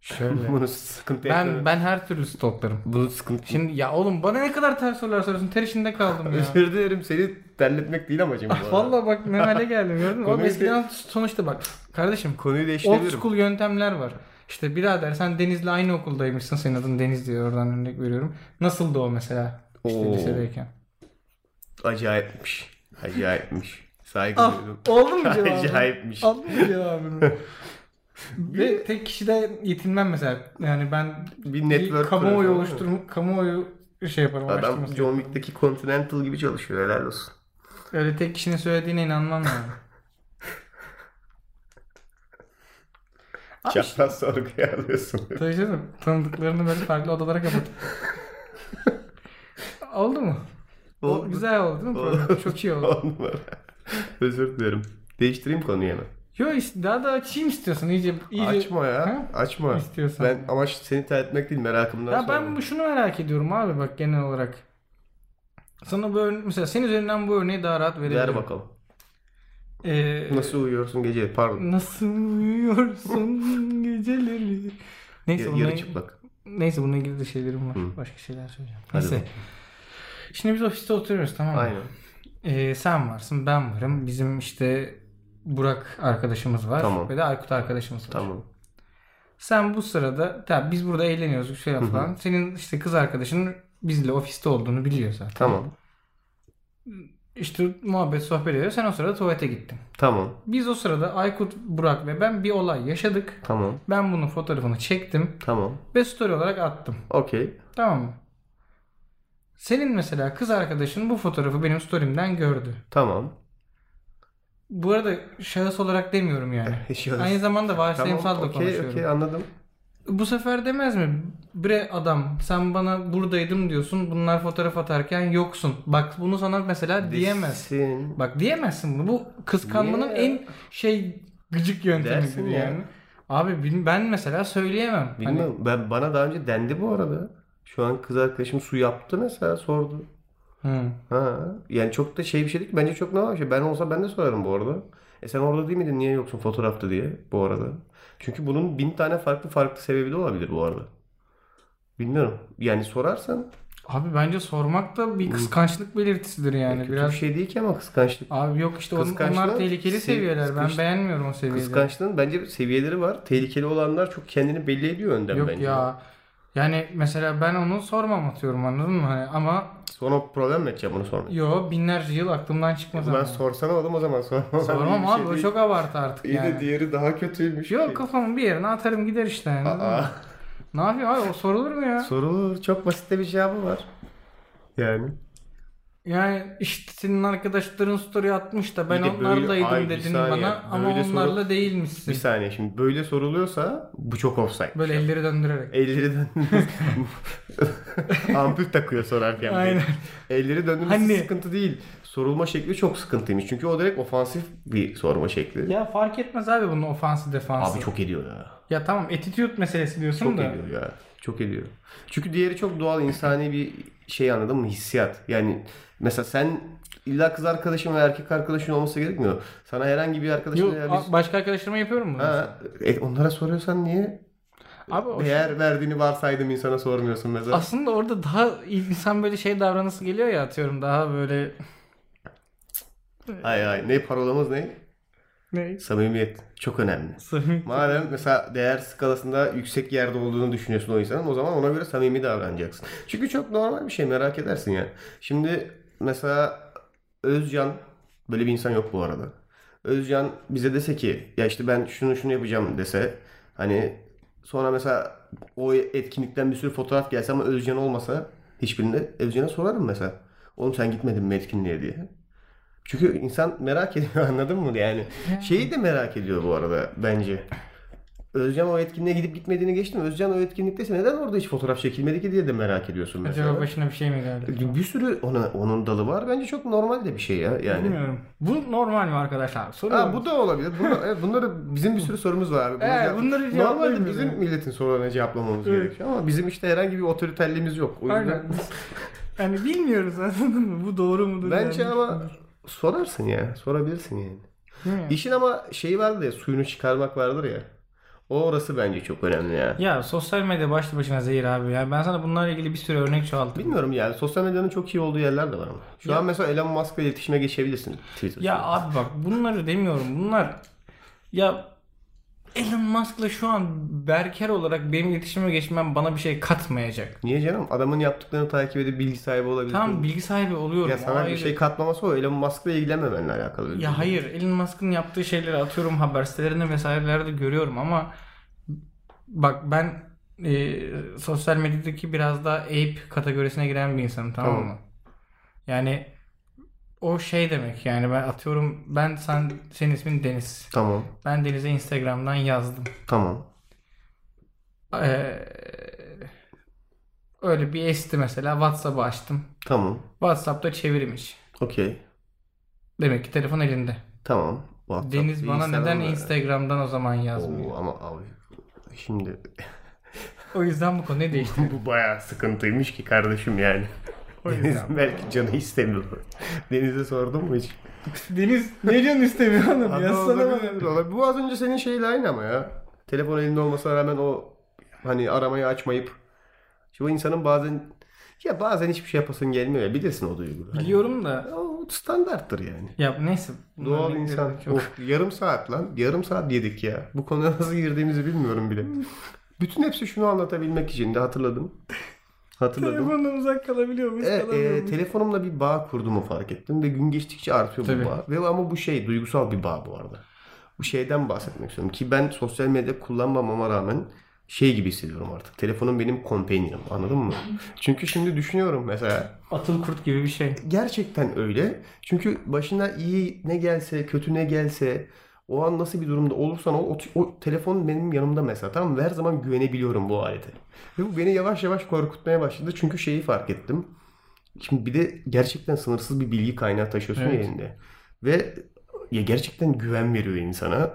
Şöyle. Bunu sıkıntı ben ben her türlü stalklarım. Bunu sıkıntı... Şimdi ya oğlum bana ne kadar ters sorular soruyorsun. Ter içinde kaldım ya. Özür dilerim seni terletmek değil amacım bu arada. Vallahi bak ne hale geldim gördün mü? Oğlum Konuyu eskiden sonuçta bak kardeşim Konuyu old değiştirebilirim. school yöntemler var. İşte birader sen Deniz'le aynı okuldaymışsın. Senin adın Deniz diyor oradan örnek veriyorum. Nasıldı o mesela? İşte Oo. lisedeyken. Acayipmiş. Acayipmiş. Saygı Ah duyuyorum. oldu mu cevabı? Acayipmiş. Aldın mı cevabını? Ve tek kişide yetinmem mesela. Yani ben Bir network kamuoyu kuruyorsun, oluşturma, kamuoyu şey yaparım. Adam John. Wick'teki Continental gibi çalışıyor. Helal olsun. Öyle tek kişinin söylediğine inanmam yani. Çapraz sorguya alıyorsun. tabii canım, tanıdıklarını böyle farklı odalara kapatıp. oldu mu? O, Oldu. güzel oldu değil mi? Oldu. Çok iyi oldu. Numara. Özür dilerim. Değiştireyim konuyu hemen. Yo işte daha da açayım istiyorsan iyice iyice. Açma ya. Ha? Açma. İstiyorsan. Ben amaç seni terletmek değil merakımdan Ya sonra. ben şunu merak ediyorum abi bak genel olarak. Sana bu ör- mesela senin üzerinden bu örneği daha rahat verebilirim. Ver bakalım. Ee, Nasıl uyuyorsun gece? Pardon. Nasıl uyuyorsun geceleri? Neyse Y- bununla, yarı çıplak. neyse bununla ilgili de şeylerim var. Hı. Başka şeyler söyleyeceğim. Hadi Neyse. bakalım. Şimdi biz ofiste oturuyoruz tamam mı? Aynen. Ee, sen varsın ben varım. Bizim işte Burak arkadaşımız var. Tamam. Ve de Aykut arkadaşımız var. Tamam. Sen bu sırada tabii biz burada eğleniyoruz hı. falan. Senin işte kız arkadaşının bizle ofiste olduğunu biliyor zaten. Tamam. İşte muhabbet sohbet ediyor. Sen o sırada tuvalete gittin. Tamam. Biz o sırada Aykut, Burak ve ben bir olay yaşadık. Tamam. Ben bunun fotoğrafını çektim Tamam. ve story olarak attım. Okey. Tamam mı? Senin mesela kız arkadaşın bu fotoğrafı benim story'imden gördü. Tamam. Bu arada şahıs olarak demiyorum yani. Şahıs. Aynı zamanda varsayımsal Tamam. da Okey. konuşuyorum. Okey anladım. Bu sefer demez mi? Bre adam sen bana buradaydım diyorsun. Bunlar fotoğraf atarken yoksun. Bak bunu sana mesela diyemez. Desin. Bak diyemezsin bunu. Bu kıskanmanın Niye en şey gıcık yöntemidir Dersin ya. yani. Abi ben mesela söyleyemem. Hani Bilmiyorum. Ben bana daha önce dendi bu arada. Şu an kız arkadaşım su yaptı mesela sordu. Hı. Ha. Yani çok da şey bir şey değil ki. Bence çok normal bir şey. Ben olsa ben de sorarım bu arada. E sen orada değil miydin? Niye yoksun fotoğrafta diye bu arada. Çünkü bunun bin tane farklı farklı sebebi de olabilir bu arada. Bilmiyorum. Yani sorarsan Abi bence sormak da bir kıskançlık belirtisidir yani. kötü Biraz bir şey değil ki ama kıskançlık. Abi yok işte onlar tehlikeli sev- seviyeler. Ben beğenmiyorum o seviyeleri. Kıskançlığın bence seviyeleri var. Tehlikeli olanlar çok kendini belli ediyor önden Yok bence. ya. Yani mesela ben onu sormam atıyorum anladın mı? Hani ama Sonra problem mi edeceğim bunu sonra? yo binlerce yıl aklımdan çıkmaz Ben ama. sorsana oğlum o zaman sormam. Sormam abi şey o çok abartı artık İyi yani. de diğeri daha kötüymüş. Yok kafamı bir yerine atarım gider işte yani. Aa? Ne yapayım abi o sorulur mu ya? sorulur. Çok basit de bir cevabı var. Yani. Yani işte senin arkadaşların story atmış da ben Bir de böyle- onlarlaydım bir dedin saniye. bana ama Böyle soru- onlarla Bir değilmişsin. saniye şimdi böyle soruluyorsa bu çok offside. Böyle elleri döndürerek. Elleri dön. Ampul takıyor sorarken. Aynen. Elleri döndürmesi Hani- sıkıntı değil. Sorulma şekli çok sıkıntıymış. Çünkü o direkt ofansif bir sorma şekli. Ya fark etmez abi bunun ofansı defansı. Abi çok ediyor ya. Ya tamam attitude meselesi diyorsun Çok da. ediyor ya. Çok ediyor. Çünkü diğeri çok doğal insani bir şey anladın mı? Hissiyat. Yani mesela sen illa kız arkadaşın ve erkek arkadaşın olması gerekmiyor. Sana herhangi bir arkadaşın Yok, ya a- biz... başka arkadaşlarıma yapıyorum bunu. Ha, e, onlara soruyorsan niye? Abi o Değer verdiğini varsaydım insana sormuyorsun mesela. aslında orada daha insan böyle şey davranısı geliyor ya atıyorum daha böyle Ay ay ne parolamız ne? ne? Samimiyet çok önemli. Samimi. Madem mesela değer skalasında yüksek yerde olduğunu düşünüyorsun o insanın o zaman ona göre samimi davranacaksın. Çünkü çok normal bir şey merak edersin ya. Şimdi mesela Özcan böyle bir insan yok bu arada. Özcan bize dese ki ya işte ben şunu şunu yapacağım dese hani sonra mesela o etkinlikten bir sürü fotoğraf gelse ama Özcan olmasa hiçbirinde Özcan'a sorarım mesela. Oğlum sen gitmedin mi etkinliğe diye. Çünkü insan merak ediyor anladın mı yani. Şeyi de merak ediyor bu arada bence. Özcan o etkinliğe gidip gitmediğini geçtim. Özcan o etkinlikteyse neden orada hiç fotoğraf çekilmedi ki diye de merak ediyorsun mesela. Acaba başına bir şey mi geldi? Bir sürü ona, onun dalı var. Bence çok normal de bir şey ya. Yani. Bilmiyorum. Bu normal mi arkadaşlar? Soruyorum. Ha, bu da olabilir. Bunlar, bunları bizim bir sürü sorumuz var. Bunu Evet, cevap- bunları Normalde bizim bize. milletin sorularına cevaplamamız Evet. gerekiyor ama bizim işte herhangi bir otoriterliğimiz yok. O yüzden Aynen. Yani bilmiyoruz anladın mı? Bu doğru mudur? bence yanlış ama mıdır? sorarsun ya. Sorabilirsin yani. Mi? İşin ama şeyi vardır ya suyunu çıkarmak vardır ya. O orası bence çok önemli ya. Ya sosyal medya başlı başına zehir abi. Yani ben sana bunlarla ilgili bir sürü örnek çoğalttım. Bilmiyorum yani sosyal medyanın çok iyi olduğu yerler de var ama. Şu Ya- an mesela Elon Musk'la iletişime geçebilirsin Twitter'da. Ya abi bak bunları demiyorum. Bunlar ya Elon Musk'la şu an Berker olarak benim iletişime geçmem bana bir şey katmayacak. Niye canım? Adamın yaptıklarını takip edip bilgi sahibi olabilirsin. Tamam bilgi sahibi oluyorum. Ya sana bir şey katmaması o Elon Musk'la ilgilenmemenle alakalı. Ya hayır Elon Musk'ın yaptığı şeyleri atıyorum haber sitelerinde vesairelerde görüyorum ama bak ben e, sosyal medyadaki biraz daha ape kategorisine giren bir insanım tamam, Tamam. mı? Yani o şey demek yani ben atıyorum ben sen senin ismin Deniz. Tamam. Ben Deniz'e Instagram'dan yazdım. Tamam. Ee, öyle bir esti mesela WhatsApp'ı açtım. Tamam. WhatsApp'ta çevirim içi. Okey. Demek ki telefon elinde. Tamam. WhatsApp, Deniz bana neden. Instagram'dan o zaman yazmıyor? Oo, ama abi şimdi O yüzden bu konuyu değiştirdim. bu bayağı sıkıntıymış ki kardeşim yani. Deniz yüzden. belki canı istemiyor. Deniz'e sordun mu hiç? Deniz ne canı istemiyor oğlum? Yazsana bana. Bu az önce senin şeyle aynı ama ya. Telefon elinde olmasına rağmen o hani aramayı açmayıp işte o insanın bazen ya bazen hiçbir şey yapasın gelmiyor ya bilirsin o duyguyu. Hani Biliyorum da. o standarttır yani. Ya neyse. Doğal insan. çok- Of, yarım saat lan. Yarım saat yedik ya. Bu konuya nasıl girdiğimizi bilmiyorum bile. Bütün hepsi şunu anlatabilmek için de hatırladım. Hatırladım. Telefondan uzak kalabiliyor muyuz? E, e, telefonumla bir bağ kurduğumu fark ettim ve gün geçtikçe artıyor Tabii. bu bağ. Ve ama bu şey duygusal bir bağ bu arada. Bu şeyden bahsetmek istiyorum ki ben sosyal medya kullanmamama rağmen şey gibi hissediyorum artık. Telefonum benim companion'ım anladın mı? Çünkü şimdi düşünüyorum mesela Atıl kurt gibi bir şey. gerçekten öyle. Çünkü başına iyi ne gelse, kötü ne gelse o an nasıl bir durumda olursan ol, o, o telefon benim yanımda mesela tamam mı? Her zaman güvenebiliyorum bu alete. Ve bu beni yavaş yavaş korkutmaya başladı. Çünkü şeyi fark ettim. Şimdi bir de gerçekten sınırsız bir bilgi kaynağı taşıyorsun Evet. elinde. Ve ya gerçekten güven veriyor insana.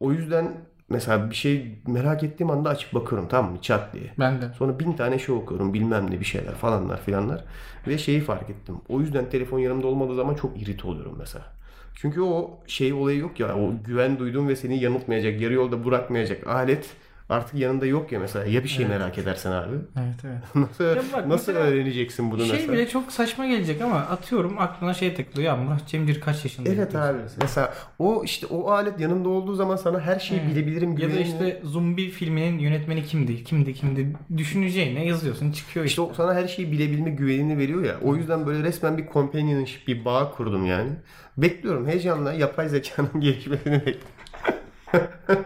O yüzden mesela bir şey merak ettiğim anda açıp bakıyorum tamam mı? Çat diye. Ben de. Sonra bin tane şey okuyorum bilmem ne bir şeyler falanlar filanlar. Ve şeyi fark ettim. O yüzden telefon yanımda olmadığı zaman çok irite oluyorum mesela. Çünkü o şey olayı yok ya o güven duyduğun ve seni yanıltmayacak, yarı yolda bırakmayacak alet artık yanında yok ya mesela. Ya bir şey Evet. merak edersen abi. Evet evet. Nasıl, Ya bak nasıl mesela öğreneceksin bunu Şey mesela? bile çok saçma gelecek ama atıyorum aklına şey takılıyor. Ya Murat Cemcir kaç yaşında? Evet abi. Mesela o işte o alet yanında olduğu zaman sana her şeyi Evet. bilebilirim Ya da güvenini. işte Zombi filminin yönetmeni kimdi? Kimdi kimdi? Düşüneceğine yazıyorsun çıkıyor İşte işte. o sana her şeyi bilebilme güvenini veriyor ya. O yüzden böyle resmen bir companionship, bir bağ kurdum yani. Bekliyorum heyecanla yapay zekanın gelişmesini bekliyorum.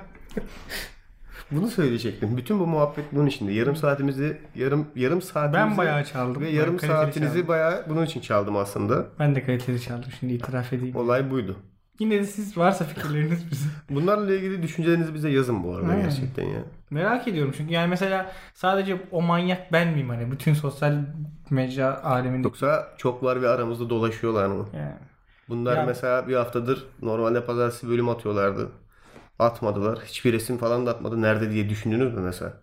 Bunu söyleyecektim. Bütün bu muhabbet bunun içinde. Yarım saatimizi, yarım yarım saatimizi Ben bayağı çaldım. ve yarım saatinizi çaldım. bayağı bunun için çaldım aslında. Ben de kaliteli çaldım şimdi itiraf edeyim. Olay buydu. Yine de siz varsa fikirleriniz bize. Bunlarla ilgili düşüncelerinizi bize yazın bu arada Aynen. gerçekten ya. Merak ediyorum çünkü yani mesela sadece o manyak ben miyim hani bütün sosyal mecra aleminde. Yoksa çok var ve aramızda dolaşıyorlar mı? Yani. Bunlar Ya- mesela bir haftadır normalde pazartesi bölüm atıyorlardı. Atmadılar. Hiçbir resim falan da atmadı. Nerede diye düşündünüz mü mesela?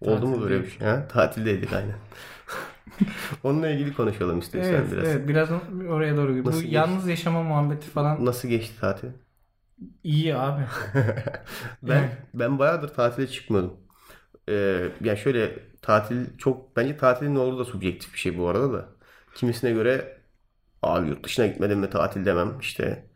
Oldu mu böyle bir şey? Ha? Tatildeydik aynen. Onunla ilgili konuşalım istiyorsan Evet, biraz. evet biraz oraya doğru. Bu Nasıl geçti? yalnız yaşama muhabbeti falan Nasıl geçti tatil? iyi abi. Ben Yani. ben bayağıdır tatile çıkmadım. Ee, yani şöyle tatil çok bence tatilin ne olduğu da subjektif bir şey bu arada da. Kimisine göre abi yurt dışına gitmedim mi tatil demem. İşte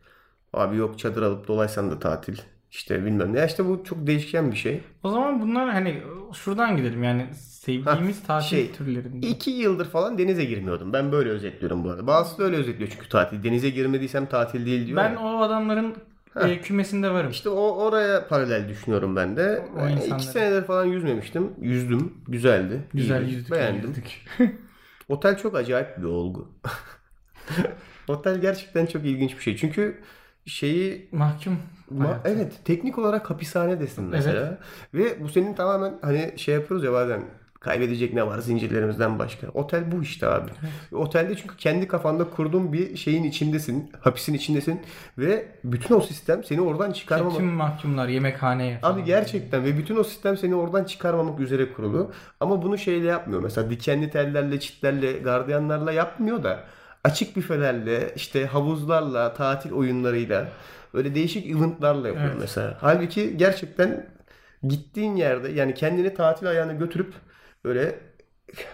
abi yok çadır alıp dolaysan da tatil. İşte bilmem ne. Ya işte bu çok değişken bir şey. O zaman bunlar hani şuradan gidelim yani sevdiğimiz tatil şey, türlerinde. İki yıldır falan denize girmiyordum. Ben böyle özetliyorum bu arada. Bazısı da öyle özetliyor çünkü tatil. Denize girmediysem tatil değil diyor. Ben ya. o adamların Heh. e, kümesinde varım. İşte o oraya paralel düşünüyorum ben de. O Ben insanları. iki senedir falan yüzmemiştim. Yüzdüm. Güzeldi. Güzel iyiydi. yüzdük. Beğendim. yüzdük. Otel çok acayip bir olgu. Otel gerçekten çok ilginç bir şey. Çünkü şeyi Mahkum. Ma- evet teknik olarak hapishanedesin mesela. Ve bu senin tamamen hani şey yapıyoruz ya bazen kaybedecek ne var zincirlerimizden başka. Otel bu işte abi. Otelde çünkü kendi kafanda kurduğun bir şeyin içindesin. Hapisin içindesin. Ve bütün o sistem seni oradan çıkarmamak. Tüm mahkumlar yemekhaneye falan. Abi gerçekten ve bütün o sistem seni oradan çıkarmamak üzere kurulu. Ama bunu şeyle yapmıyor. Mesela dikenli tellerle, çitlerle, gardiyanlarla yapmıyor da açık büfelerle, işte havuzlarla, tatil oyunlarıyla öyle değişik eventlarla yapıyor Evet. mesela. Halbuki gerçekten gittiğin yerde yani kendini tatil ayağına götürüp böyle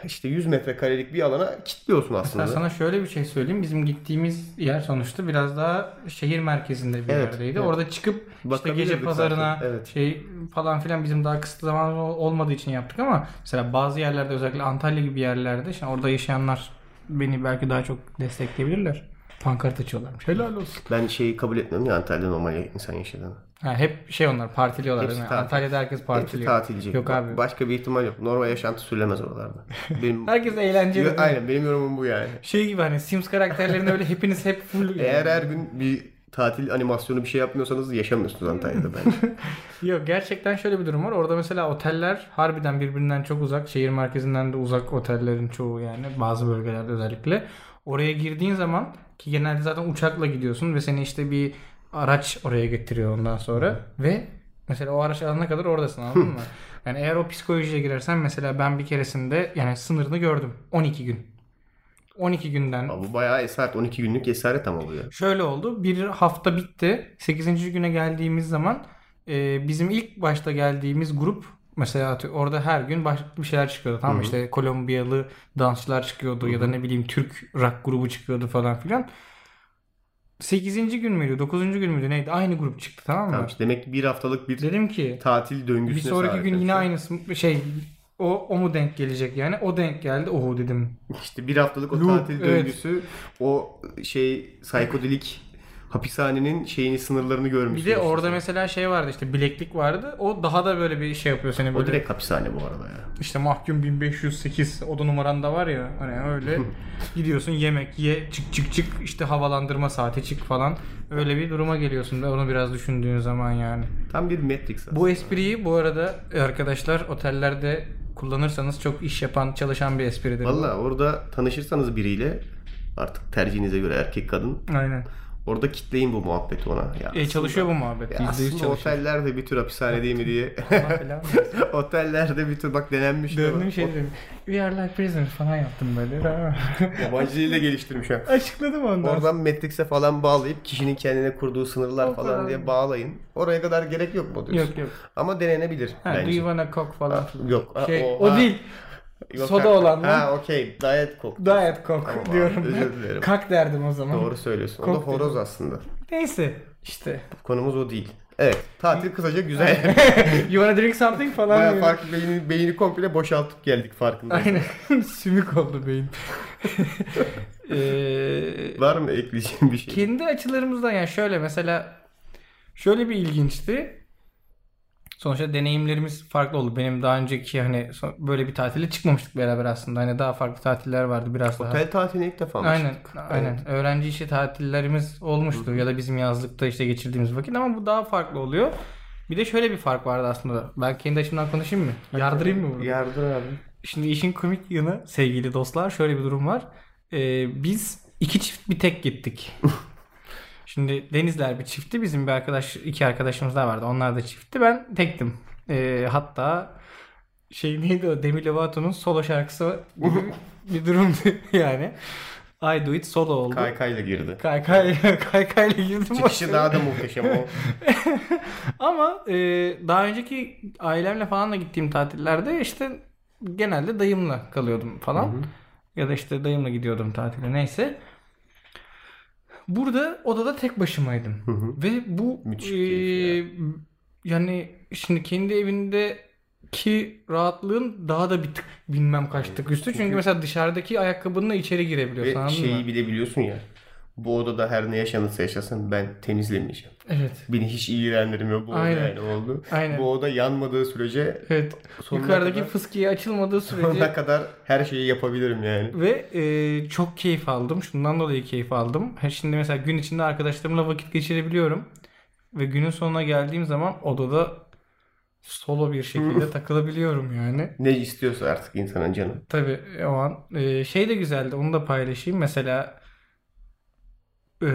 işte 100 metrekarelik bir alana kilitliyorsun Mesela aslında. sana şöyle bir şey söyleyeyim. Bizim gittiğimiz yer sonuçta biraz daha şehir merkezinde bir Evet, yerdeydi. evet. Orada çıkıp işte gece pazarına zaten, evet. şey falan filan bizim daha kısıtlı zaman olmadığı için yaptık ama mesela bazı yerlerde özellikle Antalya gibi yerlerde şimdi orada yaşayanlar beni belki daha çok destekleyebilirler. Pankart açıyorlarmış. Helal olsun. Ben şeyi kabul etmiyorum ya Antalya'da normal insan yaşadığını. Ha, hep şey onlar partiliyorlar Hepsi değil mi? tatil. Antalya'da herkes Hepsi partiliyor. tatilci. Yok abi. Başka bir ihtimal yok. Normal yaşantı sürülemez oralarda. Benim Herkes eğlenceli. Aynen benim yorumum bu yani. Şey gibi hani Sims karakterlerinde öyle hepiniz hep full. Eğer her gün bir tatil animasyonu bir şey yapmıyorsanız yaşamıyorsunuz Antalya'da bence. Yok gerçekten şöyle bir durum var. Orada mesela oteller harbiden birbirinden çok uzak. Şehir merkezinden de uzak otellerin çoğu yani. Bazı bölgelerde özellikle. Oraya girdiğin zaman ki genelde zaten uçakla gidiyorsun ve seni işte bir araç oraya getiriyor ondan sonra. Ve mesela o araç alana kadar oradasın anladın mı? Yani eğer o psikolojiye girersen mesela ben bir keresinde yani sınırını gördüm. 12 gün. 12 günden Ama bu bayağı esaret. 12 günlük esaret ama bu ya. Şöyle oldu. Bir hafta bitti. 8. güne geldiğimiz zaman e, bizim ilk başta geldiğimiz grup mesela orada her gün başka bir şeyler çıkıyordu. Tamam? İşte Kolombiyalı dansçılar çıkıyordu ya da ne bileyim Türk rock grubu çıkıyordu falan filan. 8. gün müydü? 9. gün müydü? Neydi? Aynı grup çıktı tamam mı? Tamam işte demek ki bir haftalık bir Dedim ki tatil döngüsüne bir sonraki gün yine aynısı şey o, o mu denk gelecek yani? O denk geldi. Oho dedim. İşte bir haftalık o Loop, tatil evet. döngüsü o şey psikodelik hapishanenin şeyini sınırlarını görmüş. Bir de orada mesela şey vardı işte bileklik vardı. O daha da böyle bir şey yapıyor seni o böyle. direkt hapishane bu arada ya. İşte mahkum 1508 oda numaran da var ya hani öyle gidiyorsun yemek ye çık çık çık işte havalandırma saati çık falan öyle bir duruma geliyorsun da onu biraz düşündüğün zaman yani. Tam bir Matrix aslında. Bu espriyi bu arada arkadaşlar otellerde kullanırsanız çok iş yapan çalışan bir espridir. Valla orada tanışırsanız biriyle artık tercihinize göre erkek kadın Aynen. Orada kitleyin bu muhabbeti ona. Ya E, çalışıyor bu muhabbet. Ya %100 aslında çalışıyor. oteller de bir tür hapishane değil mi diye. Oteller de bir tür bak denenmiş. de Döndüm şey dedim. We are like prisoners falan yaptım böyle. Yabancı dili de geliştirmiş ha. Açıkladım ondan. Oradan Matrix'e falan bağlayıp kişinin kendine kurduğu sınırlar O falan kadar. diye bağlayın. Oraya kadar gerek yok mu diyorsun? Yok yok. Ama denenebilir Ha, do bence. you wanna coke falan. Yok. ha, Şey, o, o, ha. değil. Yok, soda ha. olan lan. Ha okey. Diet Coke. Diet Coke Tamam abi, diyorum özür ben. dilerim. Kak derdim o zaman. Doğru söylüyorsun. O da Coke horoz dedim. aslında. Neyse işte. Konumuz o değil. Evet. Tatil kısaca güzel. you wanna drink something falan diyor. farklı beyni, beyni komple boşaltıp geldik farkındayım. Aynen. Sümük oldu beyin. Ee, Var mı ekleyeceğim bir şey? kendi açılarımızdan yani şöyle mesela şöyle bir ilginçti. Sonuçta deneyimlerimiz farklı oldu. Benim daha önceki hani böyle bir tatile çıkmamıştık beraber aslında. Hani daha farklı tatiller vardı biraz daha. Otel tatiline ilk defa mı Aynen, çıktık? aynen. Evet. Öğrenci işi tatillerimiz olmuştu ya da bizim yazlıkta işte geçirdiğimiz vakit ama bu daha farklı oluyor. Bir de şöyle bir fark vardı aslında. Ben kendi açımdan konuşayım mı? Yardırayım mı bunu? Yardır abi. Şimdi işin komik yanı sevgili dostlar şöyle bir durum var. Ee, biz iki çift bir tek gittik. Şimdi Denizler bir çiftti. Bizim bir arkadaş, iki arkadaşımız daha vardı. Onlar da çiftti. Ben tektim. Ee, hatta şey neydi o Demi Lovato'nun solo şarkısı gibi bir durumdu yani. I Do It solo oldu. Kaykayla girdi. Kay kay kay kayla girdim. Çıkışı daha da muhteşem o. Ama e, daha önceki ailemle falan da gittiğim tatillerde işte genelde dayımla kalıyordum falan. Ya da işte dayımla gidiyordum tatile neyse. Burada odada tek başımaydım. Hı hı. Ve bu Müthiş e, keyif yani şimdi kendi evindeki rahatlığın daha da bir tık bilmem kaç tık üstü. Çünkü, Çünkü- mesela dışarıdaki ayakkabınla içeri girebiliyorsun Ve anladın şeyi mı? bile biliyorsun ya. Bu odada her ne yaşanırsa yaşasın ben temizlemeyeceğim. Evet. Beni hiç ilgilendirmiyor bu oda Aynen. yani oldu. Aynen. Bu oda yanmadığı sürece Evet. Yukarıdaki kadar, fıskiye açılmadığı sürece sonuna kadar her şeyi yapabilirim yani. Ve e, çok keyif aldım. Şundan dolayı keyif aldım. Ha, Şimdi mesela gün içinde arkadaşlarımla vakit geçirebiliyorum. Ve günün sonuna geldiğim zaman odada solo bir şekilde takılabiliyorum yani. Ne istiyorsa artık insanın canı. Tabii o an. E, şey de güzeldi. Onu da paylaşayım. Mesela e,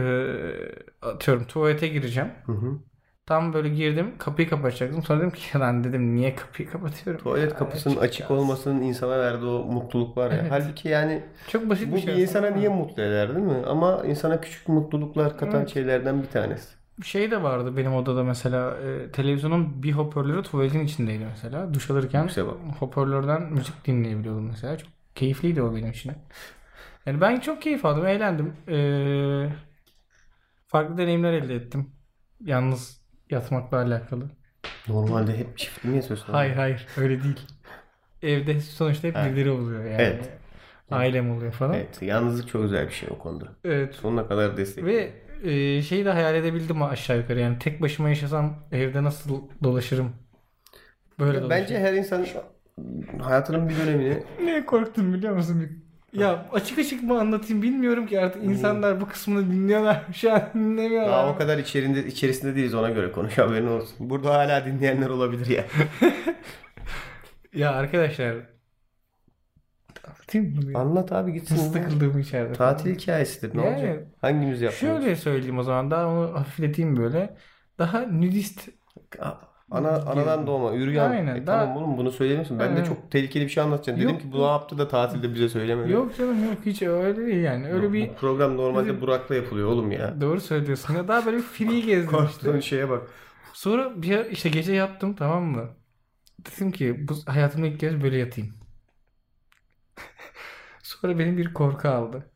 atıyorum tuvalete gireceğim. Hı hı. Tam böyle girdim. Kapıyı kapatacaktım. Sonra dedim ki lan dedim niye kapıyı kapatıyorum? Tuvalet Ya, kapısının açık çıkacağız. olmasının insana verdiği o mutluluk var ya. Evet. Halbuki yani Çok basit bu bir şey. bir insana niye mutlu eder değil mi? Ama insana küçük mutluluklar katan Evet. şeylerden bir tanesi. Şey de vardı benim odada mesela e, televizyonun bir hoparlörü tuvaletin içindeydi mesela. Duş alırken hoparlörden müzik dinleyebiliyordum mesela. Çok keyifliydi o benim için. Yani ben çok keyif aldım, eğlendim. Ee, farklı deneyimler elde ettim. Yalnız yatmakla alakalı. Normalde hep çiftli mi yaşıyorsun? Hayır hayır öyle değil. Evde sonuçta hep birileri oluyor yani. Evet. ailem oluyor falan. Evet. Evet, yalnızlık çok güzel bir şey o konuda. Sonuna kadar destek. Ve e, şeyi de hayal edebildim aşağı yukarı yani tek başıma yaşasam evde nasıl dolaşırım. Böyle Ya Bence her insan hayatının bir dönemini Niye korktum biliyor musun? Ya açık açık mı anlatayım bilmiyorum ki artık insanlar bu kısmını dinliyorlar. Şu an dinlemiyorlar. daha o kadar içerisinde, içerisinde değiliz ona göre konuş haberin olsun. Burada hala dinleyenler olabilir ya. Ya arkadaşlar anlatayım mı? Anlat abi gitsin. Nasıl içeride. Tatil hikayesidir ne Yani, olacak? Hangimiz yapmıyor? Şöyle söyleyeyim o zaman daha onu hafifleteyim böyle. Daha nudist Ana, anadan doğma yürüyen. Aynen, E, daha- tamam oğlum bunu söylemişsin. Ben de Aynen. çok tehlikeli bir şey anlatacağım. Dedim Yok, ki bu ne yaptı da tatilde bize söylemedi. Yok canım yok hiç öyle değil yani. Öyle bir Bu program normalde Bizim- Burak'la yapılıyor oğlum ya. doğru söylüyorsun. Ya daha böyle bir free gezdim işte. Korktuğun şeye bak. Sonra bir işte gece yattım tamam mı? Dedim ki bu hayatımda ilk kez böyle yatayım. Sonra beni bir korku aldı.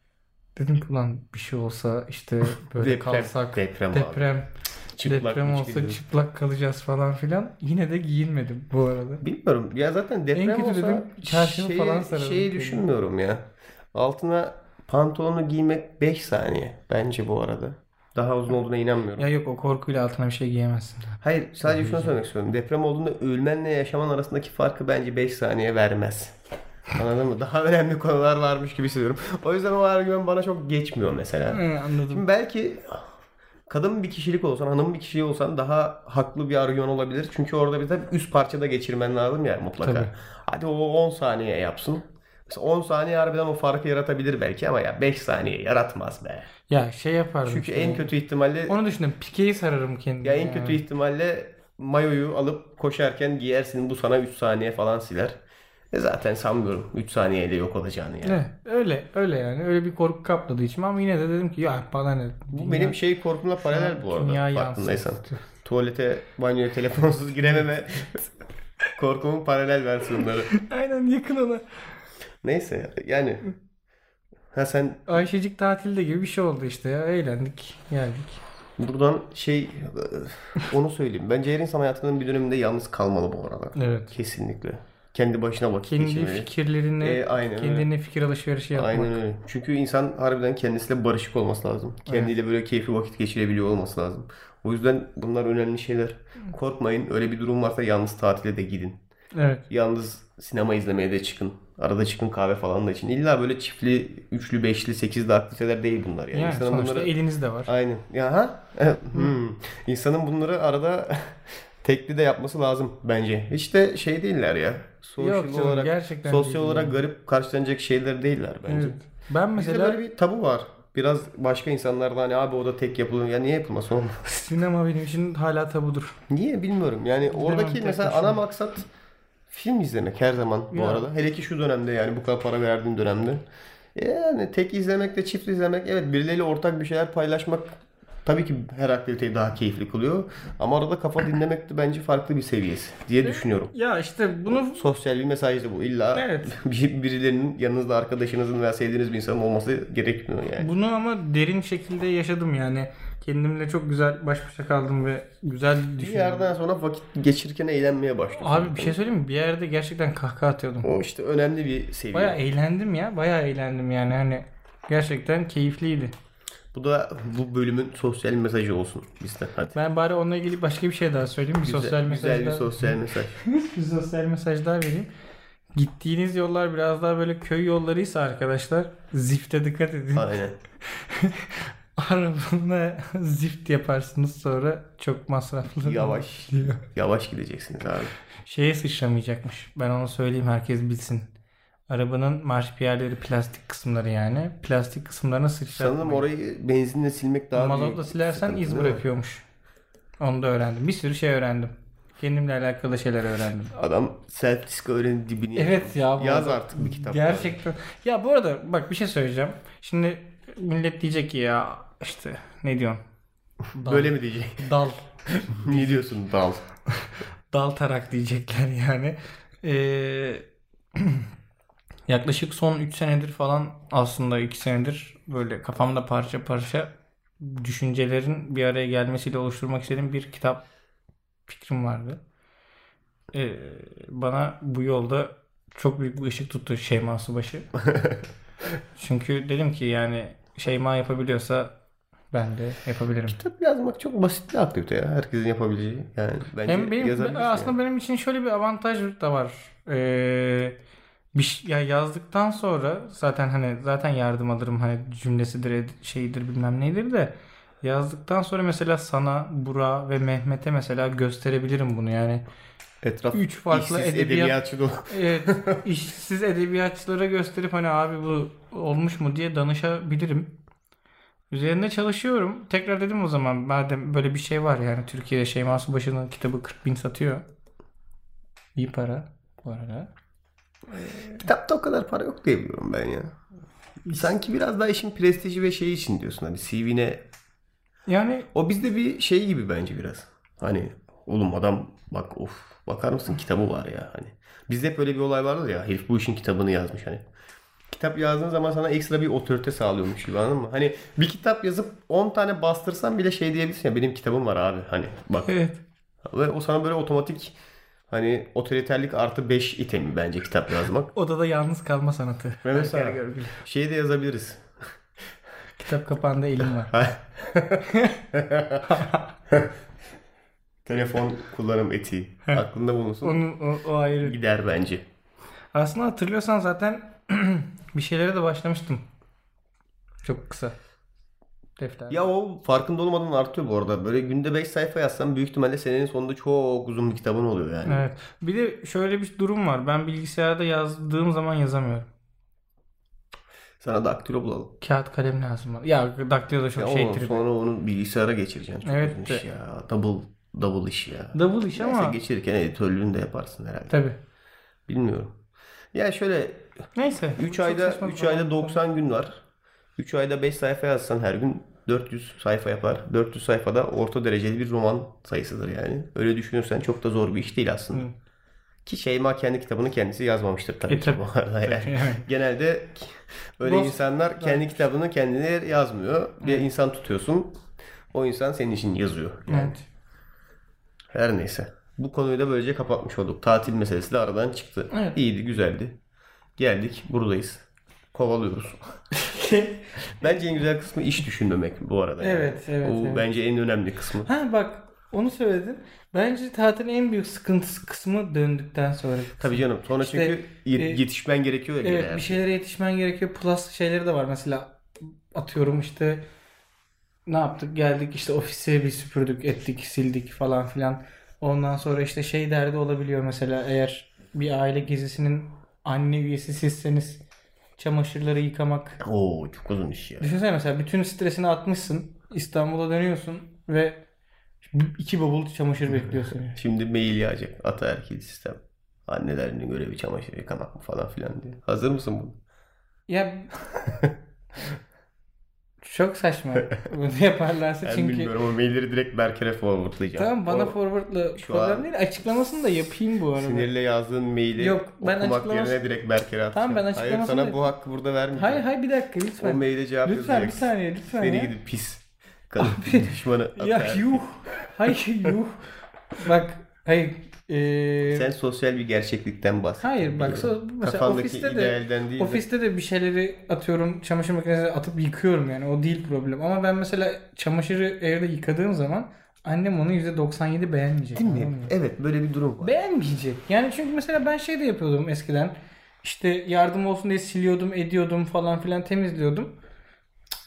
Dedim ki ulan bir şey olsa işte böyle Deprem. kalsak Deprem abi. deprem Çıplak deprem olsa gidiyor. çıplak kalacağız falan filan. Yine de giyinmedim bu arada. Bilmiyorum. Ya zaten deprem kötü olsa dedim, şeyi, falan sararım şeyi düşünmüyorum ya. Altına pantolonu giymek 5 saniye bence bu arada. Daha uzun olduğuna inanmıyorum. Ya yok o korkuyla altına bir şey giyemezsin. Hayır sadece şunu söylemek istiyorum. Deprem olduğunda ölmenle yaşaman arasındaki farkı bence 5 saniye vermez. Anladın mı? Daha önemli konular varmış gibi hissediyorum. O yüzden o argüman bana çok geçmiyor mesela. Hı, anladım. Şimdi belki kadın bir kişilik olsan, hanım bir kişiliği olsan daha haklı bir argüman olabilir. Çünkü orada bir de üst parçada geçirmen lazım ya mutlaka. Tabii. Hadi o 10 saniye yapsın. Mesela 10 saniye harbiden o farkı yaratabilir belki ama ya 5 saniye yaratmaz be. Ya şey yapardım. Çünkü işte. en kötü ihtimalle Onu düşündüm. Pikeyi sararım kendime. ya en kötü ihtimalle mayoyu alıp koşarken giyersin bu sana 3 saniye falan siler. E zaten sanmıyorum 3 saniyede yok olacağını yani. Ne? Öyle öyle yani. Öyle bir korku kapladı içime ama yine de dedim ki ya bana ne? Bu benim şey korkumla paralel bu arada Dünya farkındaysan. yansıtıyor. Tuvalete, banyoya telefonsuz girememe korkumun paralel versiyonları. Aynen yakın ona. Neyse yani ha sen Ayşecik tatilde gibi bir şey oldu işte ya. Eğlendik, geldik. buradan şey onu söyleyeyim. Bence her insan hayatının bir döneminde yalnız kalmalı bu arada. Evet. Kesinlikle. Kendi başına vakit Kendi geçirmeli. fikirlerine, E, aynen öyle. kendine fikir alışverişi yapmak. Aynen öyle. Çünkü insan harbiden kendisiyle barışık olması lazım. Kendiyle böyle keyifli vakit geçirebiliyor olması lazım. O yüzden bunlar önemli şeyler. Korkmayın. Öyle bir durum varsa yalnız tatile de gidin. Evet. Yalnız sinema izlemeye de çıkın. Arada çıkın kahve falan da için. İlla böyle çiftli, üçlü, beşli, sekizli aktiviteler değil bunlar. Yani, Yani İnsanın sonuçta bunları... elinizde var. Aynen. Ya ha? hmm. İnsanın bunları arada tekli de yapması lazım bence. Hiç de şey değiller ya. Sosyal Yok canım, olarak, gerçekten sosyal olarak yani. garip karşılanacak şeyler değiller bence. Evet. Ben Bizde mesela böyle bir tabu var. Biraz başka insanlarda hani abi o da tek yapılıyor. Ya niye yapılmaz oğlum? sinema benim için hala tabudur. Niye bilmiyorum. Yani oradaki tek mesela ana maksat film izlemek her zaman bu Ya. arada. Hele ki şu dönemde yani bu kadar para verdiğin dönemde. Yani tek izlemek de çift izlemek evet birileriyle ortak bir şeyler paylaşmak tabii ki her aktiviteyi daha keyifli kılıyor. Ama arada kafa dinlemek de bence farklı bir seviyesi diye düşünüyorum. Ya işte bunu Sosyal bir mesaj da bu. İlla Evet. bir- birilerinin yanınızda arkadaşınızın veya sevdiğiniz bir insanın olması gerekmiyor yani. bunu ama derin şekilde yaşadım yani. Kendimle çok güzel baş başa kaldım ve güzel Bir düşündüm. yerden sonra vakit geçirirken eğlenmeye başlıyorsun. Abi bir şey söyleyeyim mi? Bir yerde gerçekten kahkaha atıyordum. O işte önemli bir seviye. Baya eğlendim ya. Baya eğlendim yani hani. Gerçekten keyifliydi. Bu da bu bölümün sosyal mesajı olsun bizden. Hadi. Ben bari onunla ilgili başka bir şey daha söyleyeyim. Bir Güzel, sosyal mesaj güzel bir daha. sosyal mesaj. bir sosyal mesaj daha vereyim. Gittiğiniz yollar biraz daha böyle köy yollarıysa arkadaşlar zifte dikkat edin. Aynen. Arabana zift yaparsınız sonra çok masraflı. Yavaş. diyor. Yavaş gideceksiniz abi. Şeye sıçramayacakmış. Ben onu söyleyeyim herkes bilsin. Arabanın marşpiyerleri plastik kısımları yani. Plastik kısımlarına sıçratmayın. Sanırım orayı benzinle silmek daha Mazotla silersen iz bırakıyormuş. Onu da öğrendim. Bir sürü şey öğrendim. Kendimle alakalı şeyler öğrendim. Adam self disco öğrenin dibini Evet ya. bu Yaz arada artık bir kitap. Gerçekten. Ya bu arada bak bir şey söyleyeceğim. Şimdi millet diyecek ki ya işte ne diyorsun? Dal. Böyle mi diyecek? Dal. ne diyorsun dal? Dal tarak diyecekler yani. Ee, yaklaşık son 3 senedir falan aslında 2 senedir böyle kafamda parça parça düşüncelerin bir araya gelmesiyle oluşturmak istediğim bir kitap fikrim vardı. Ee, bana bu yolda çok büyük bir ışık tuttu Şeyma Subaşı. Çünkü dedim ki yani Şeyma yapabiliyorsa ben de yapabilirim. Kitap yazmak çok basit bir aktivite ya. Herkesin yapabileceği. Yani bence Hem benim aslında yani. benim için şöyle bir avantaj da var. Ee, bir ş- ya yazdıktan sonra zaten hani zaten yardım alırım hani cümlesidir şeydir bilmem neydir de yazdıktan sonra mesela sana Bura ve Mehmet'e mesela gösterebilirim bunu yani. Etraf Üç farklı işsiz edebiyat edebiyatçı dolu. Evet, işsiz edebiyatçılara gösterip hani abi bu olmuş mu diye danışabilirim. Üzerinde çalışıyorum. Tekrar dedim o zaman madem böyle bir şey var yani Türkiye'de Şeyma Subaşı'nın kitabı 40 bin satıyor. İyi para bu arada. Kitapta o kadar para yok diye biliyorum ben ya. Sanki biraz daha işin prestiji ve şeyi için diyorsun. Hani CV'ne Yani o bizde bir şey gibi bence biraz. Hani oğlum adam bak of bakar mısın kitabı var ya hani. Bizde hep böyle bir olay vardır ya herif bu işin kitabını yazmış hani. Kitap yazdığın zaman sana ekstra bir otorite sağlıyormuş gibi anladın mı? Hani bir kitap yazıp 10 tane bastırsan bile şey diyebilirsin ya benim kitabım var abi hani bak. evet. Ve o sana böyle otomatik hani otoriterlik artı 5 itemi bence kitap yazmak. Odada yalnız kalma sanatı. Ve mesela şeyi de yazabiliriz. Kitap kapağında elim var. Telefon kullanım etiği. Aklında bulunsun. Onun o, o ayrı. Gider bence. Aslında hatırlıyorsan zaten bir şeylere de başlamıştım. Çok kısa. Defter. Ya o farkında olmadan artıyor bu arada. Böyle günde 5 sayfa yazsan büyük ihtimalle senenin sonunda çok uzun bir kitabın oluyor yani. Evet. Bir de şöyle bir durum var. Ben bilgisayarda yazdığım zaman yazamıyorum. Sana daktilo bulalım. Kağıt kalem lazım bana. Ya daktilo da çok Ya şey tribi. sonra onu bilgisayara geçireceksin. Çok Evet de- ya. Double double iş ya. Double iş Neyse ama geçirirken editörlüğünü de yaparsın herhalde. tabii. Bilmiyorum. Ya şöyle Neyse. 3 Çok ayda saçma bir 3 ayda konu. 90 gün var. 3 ayda 5 sayfa yazsan her gün 400 sayfa yapar. 400 sayfada orta dereceli bir roman sayısıdır yani. Öyle düşünürsen çok da zor bir iş değil aslında. Hı. Ki Şeyma kendi kitabını kendisi yazmamıştır tabii E, ki bu arada yani. Evet. Genelde öyle Dost- insanlar kendi kitabını kendileri yazmıyor. Bir insan tutuyorsun. O insan senin için yazıyor. Yani. Evet. Her neyse. Bu konuyu da böylece kapatmış olduk. Tatil meselesi de aradan çıktı. Evet. İyiydi, güzeldi. Geldik, buradayız. Kovalıyoruz. bence en güzel kısmı iş düşünmemek bu arada. yani. Evet, evet, O evet. bence en önemli kısmı. Ha bak onu söyledin. Bence tatilin en büyük sıkıntısı kısmı döndükten sonra. Tabii canım. Sonra İşte, çünkü e, yetişmen gerekiyor Evet yani. bir şeylere yetişmen gerekiyor. Plus şeyleri de var. Mesela atıyorum işte ne yaptık? Geldik işte ofise bir süpürdük, ettik, sildik falan filan. Ondan sonra işte şey derdi olabiliyor mesela eğer bir aile gezisinin anne üyesi sizseniz çamaşırları yıkamak. Oo çok uzun iş ya. Düşünsene mesela bütün stresini atmışsın. İstanbul'a dönüyorsun ve iki bavul çamaşır bekliyorsun. Şimdi mail yağacak. Ataerkil sistem. Annelerinin görevi çamaşır yıkamak mı falan filan diye. Hazır mısın bunu? Ya çok saçma. Bunu yaparlarsa Ben çünkü bilmiyorum ama mailleri direkt Berker'e forwardlayacağım. Tamam bana O forwardla Şu problem an- değil. Açıklamasını da yapayım bu arada. Sinirle yazdığın maili Yok, ben okumak açıklaması- yerine direkt Berker'e atacağım. Tamam, ben Hayır açıklamasını sana da- bu hakkı burada vermeyeceğim. Hayır hayır bir dakika O lütfen. maile cevap Lütfen bir yazacaksın. saniye lütfen Seni ya. gidip pis. Kadın düşmanı Ya Ataerkil. yuh. Hayır yuh. Bak hayır. Eee, Sen sosyal bir gerçeklikten bahset. Hayır bak so- mesela Kafandaki ofiste de değil de- ofiste de bir şeyleri atıyorum çamaşır makinesine atıp yıkıyorum yani o değil problem. Ama ben mesela çamaşırı evde yıkadığım zaman annem onu %97 beğenmeyecek. Değil mi? Evet böyle bir durum var. Beğenmeyecek. Yani çünkü mesela ben şey de yapıyordum eskiden. İşte yardım olsun diye siliyordum, ediyordum falan filan temizliyordum.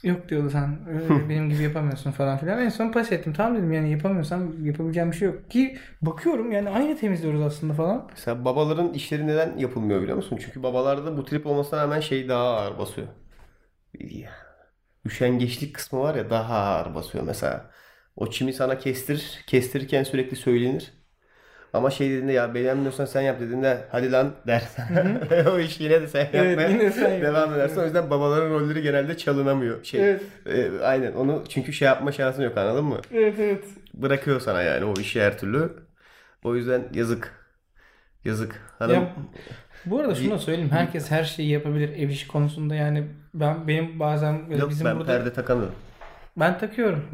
Yok diyordu sen öyle benim gibi yapamıyorsun falan filan. En son pas ettim. Tamam dedim yani yapamıyorsam yapabileceğim bir şey yok. Ki bakıyorum yani aynı temizliyoruz aslında falan. Mesela babaların işleri neden yapılmıyor biliyor musun? Çünkü babalarda bu trip olmasına rağmen şey daha ağır basıyor. Üşengeçlik kısmı var ya daha ağır basıyor mesela. O çimi sana kestir, kestirirken sürekli söylenir. Ama şey dediğinde ya beğenmiyorsan sen yap dediğinde hadi lan dersen o iş yine de sen Evet, yapmaya yine sen yap. devam edersin. O yüzden babaların rolleri genelde çalınamıyor. Şey, Evet. e, aynen onu çünkü şey yapma şansın yok anladın mı? Evet evet. Bırakıyor sana yani o işi her türlü. O yüzden yazık. Yazık. Hanım Ya, bu arada şunu da söyleyeyim. Herkes her şeyi yapabilir ev işi konusunda yani ben benim bazen yok bizim ben burada perde takamıyorum. ben takıyorum.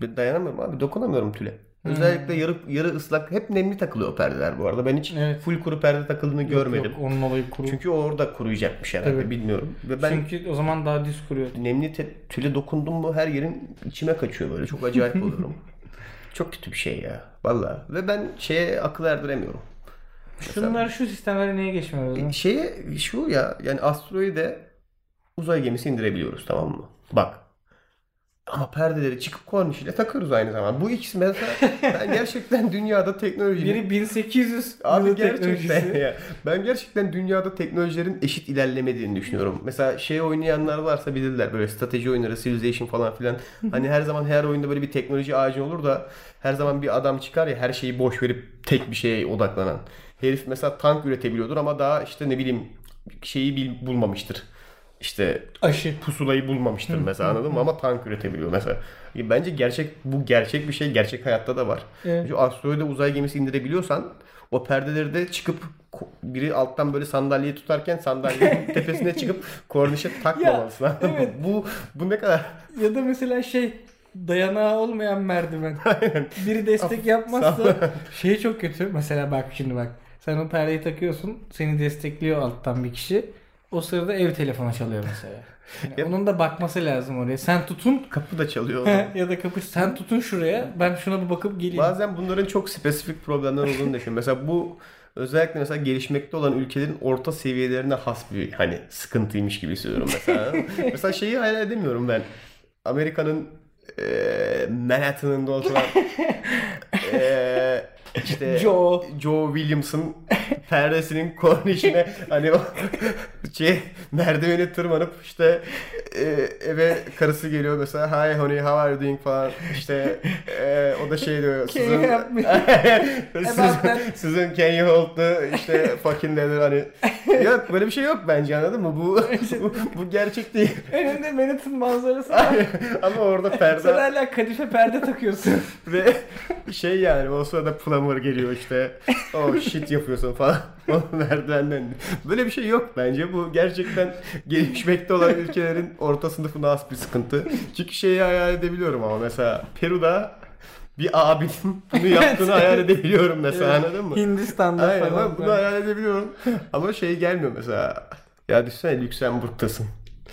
Ben dayanamıyorum abi. Dokunamıyorum tüle. Özellikle yarı yarı ıslak hep nemli takılıyor perdeler bu arada. Ben hiç Evet. full kuru perde takıldığını görmedim. Yok, onun olayı kuru. Çünkü orada kuruyacakmış herhalde Tabii. bilmiyorum. Ve ben Çünkü o zaman daha düz kuruyor. nemli te- tüle dokundum mu her yerim içime kaçıyor böyle. Çok acayip oluyorum. Çok kötü bir şey ya. Vallahi. Ve ben şeye akıl erdiremiyorum. Şunlar şu sistemlere niye geçmiyoruz? lan? Şeye şu ya yani asteroide uzay gemisi indirebiliyoruz tamam mı? Bak. Ama perdeleri çıkıp kornişiyle takıyoruz aynı zamanda. Bu ikisi mesela ben gerçekten dünyada teknolojinin Biri 1800 Abi gerçekten ya. Ben gerçekten dünyada teknolojilerin eşit ilerlemediğini düşünüyorum. Mesela şey oynayanlar varsa bilirler böyle strateji oyunları, Civilization falan filan. Hani her zaman her oyunda böyle bir teknoloji ağacı olur da her zaman bir adam çıkar ya her şeyi boş verip tek bir şeye odaklanan. Herif mesela tank üretebiliyordur ama daha işte ne bileyim şeyi bulmamıştır. İşte Aşı. pusulayı bulmamıştır mesela anladın mı? Ama tank üretebiliyor mesela. Bence gerçek bu gerçek bir şey. Gerçek hayatta da var. Evet. Şu asteroide uzay gemisi indirebiliyorsan o perdeleri de çıkıp biri alttan böyle sandalyeyi tutarken sandalyenin tepesine çıkıp kornişe takmamalısın. mı? evet. Bu bu ne kadar Ya da mesela şey dayanağı olmayan merdiven. Biri destek yapmazsa şey çok kötü. Mesela bak şimdi bak. Sen o perdeyi takıyorsun. Seni destekliyor alttan bir kişi. O sırada ev telefonu çalıyor mesela. Yani Ya- onun da bakması lazım oraya. Sen tutun kapı da çalıyor. ya da kapı sen tutun şuraya. Ben şuna bir bakıp geleyim. Bazen bunların çok spesifik problemler olduğunu düşünüyorum. Mesela bu özellikle mesela gelişmekte olan ülkelerin orta seviyelerine has bir hani sıkıntıymış gibi hissediyorum mesela. mesela şeyi hayal edemiyorum ben. Amerika'nın eee Manhattan'ında oturan eee işte Joe. Joe Williams'ın perdesinin kornişine hani o şey merdivene tırmanıp işte e, eve karısı geliyor mesela hi honey how are you doing falan işte e, o da şey diyor me? Susan, Susan can you hold the işte fucking leather hani yok böyle bir şey yok bence anladın mı bu bu, bu gerçek değil Önünde Manhattan manzarası var. ama orada Sen perde hala kadife perde takıyorsun. ve şey yani o sırada plumber geliyor işte o shit yapıyorsun falan merdivenden. Böyle bir şey yok bence. Bu gerçekten gelişmekte olan ülkelerin orta sınıfına has bir sıkıntı. Çünkü şeyi hayal edebiliyorum ama mesela Peru'da bir abinin bunu yaptığını hayal edebiliyorum mesela anladın mı? Hindistan'da Aynen falan. bunu hayal edebiliyorum. Ama şey gelmiyor mesela. Ya düşünsene Lüksemburg'tasın.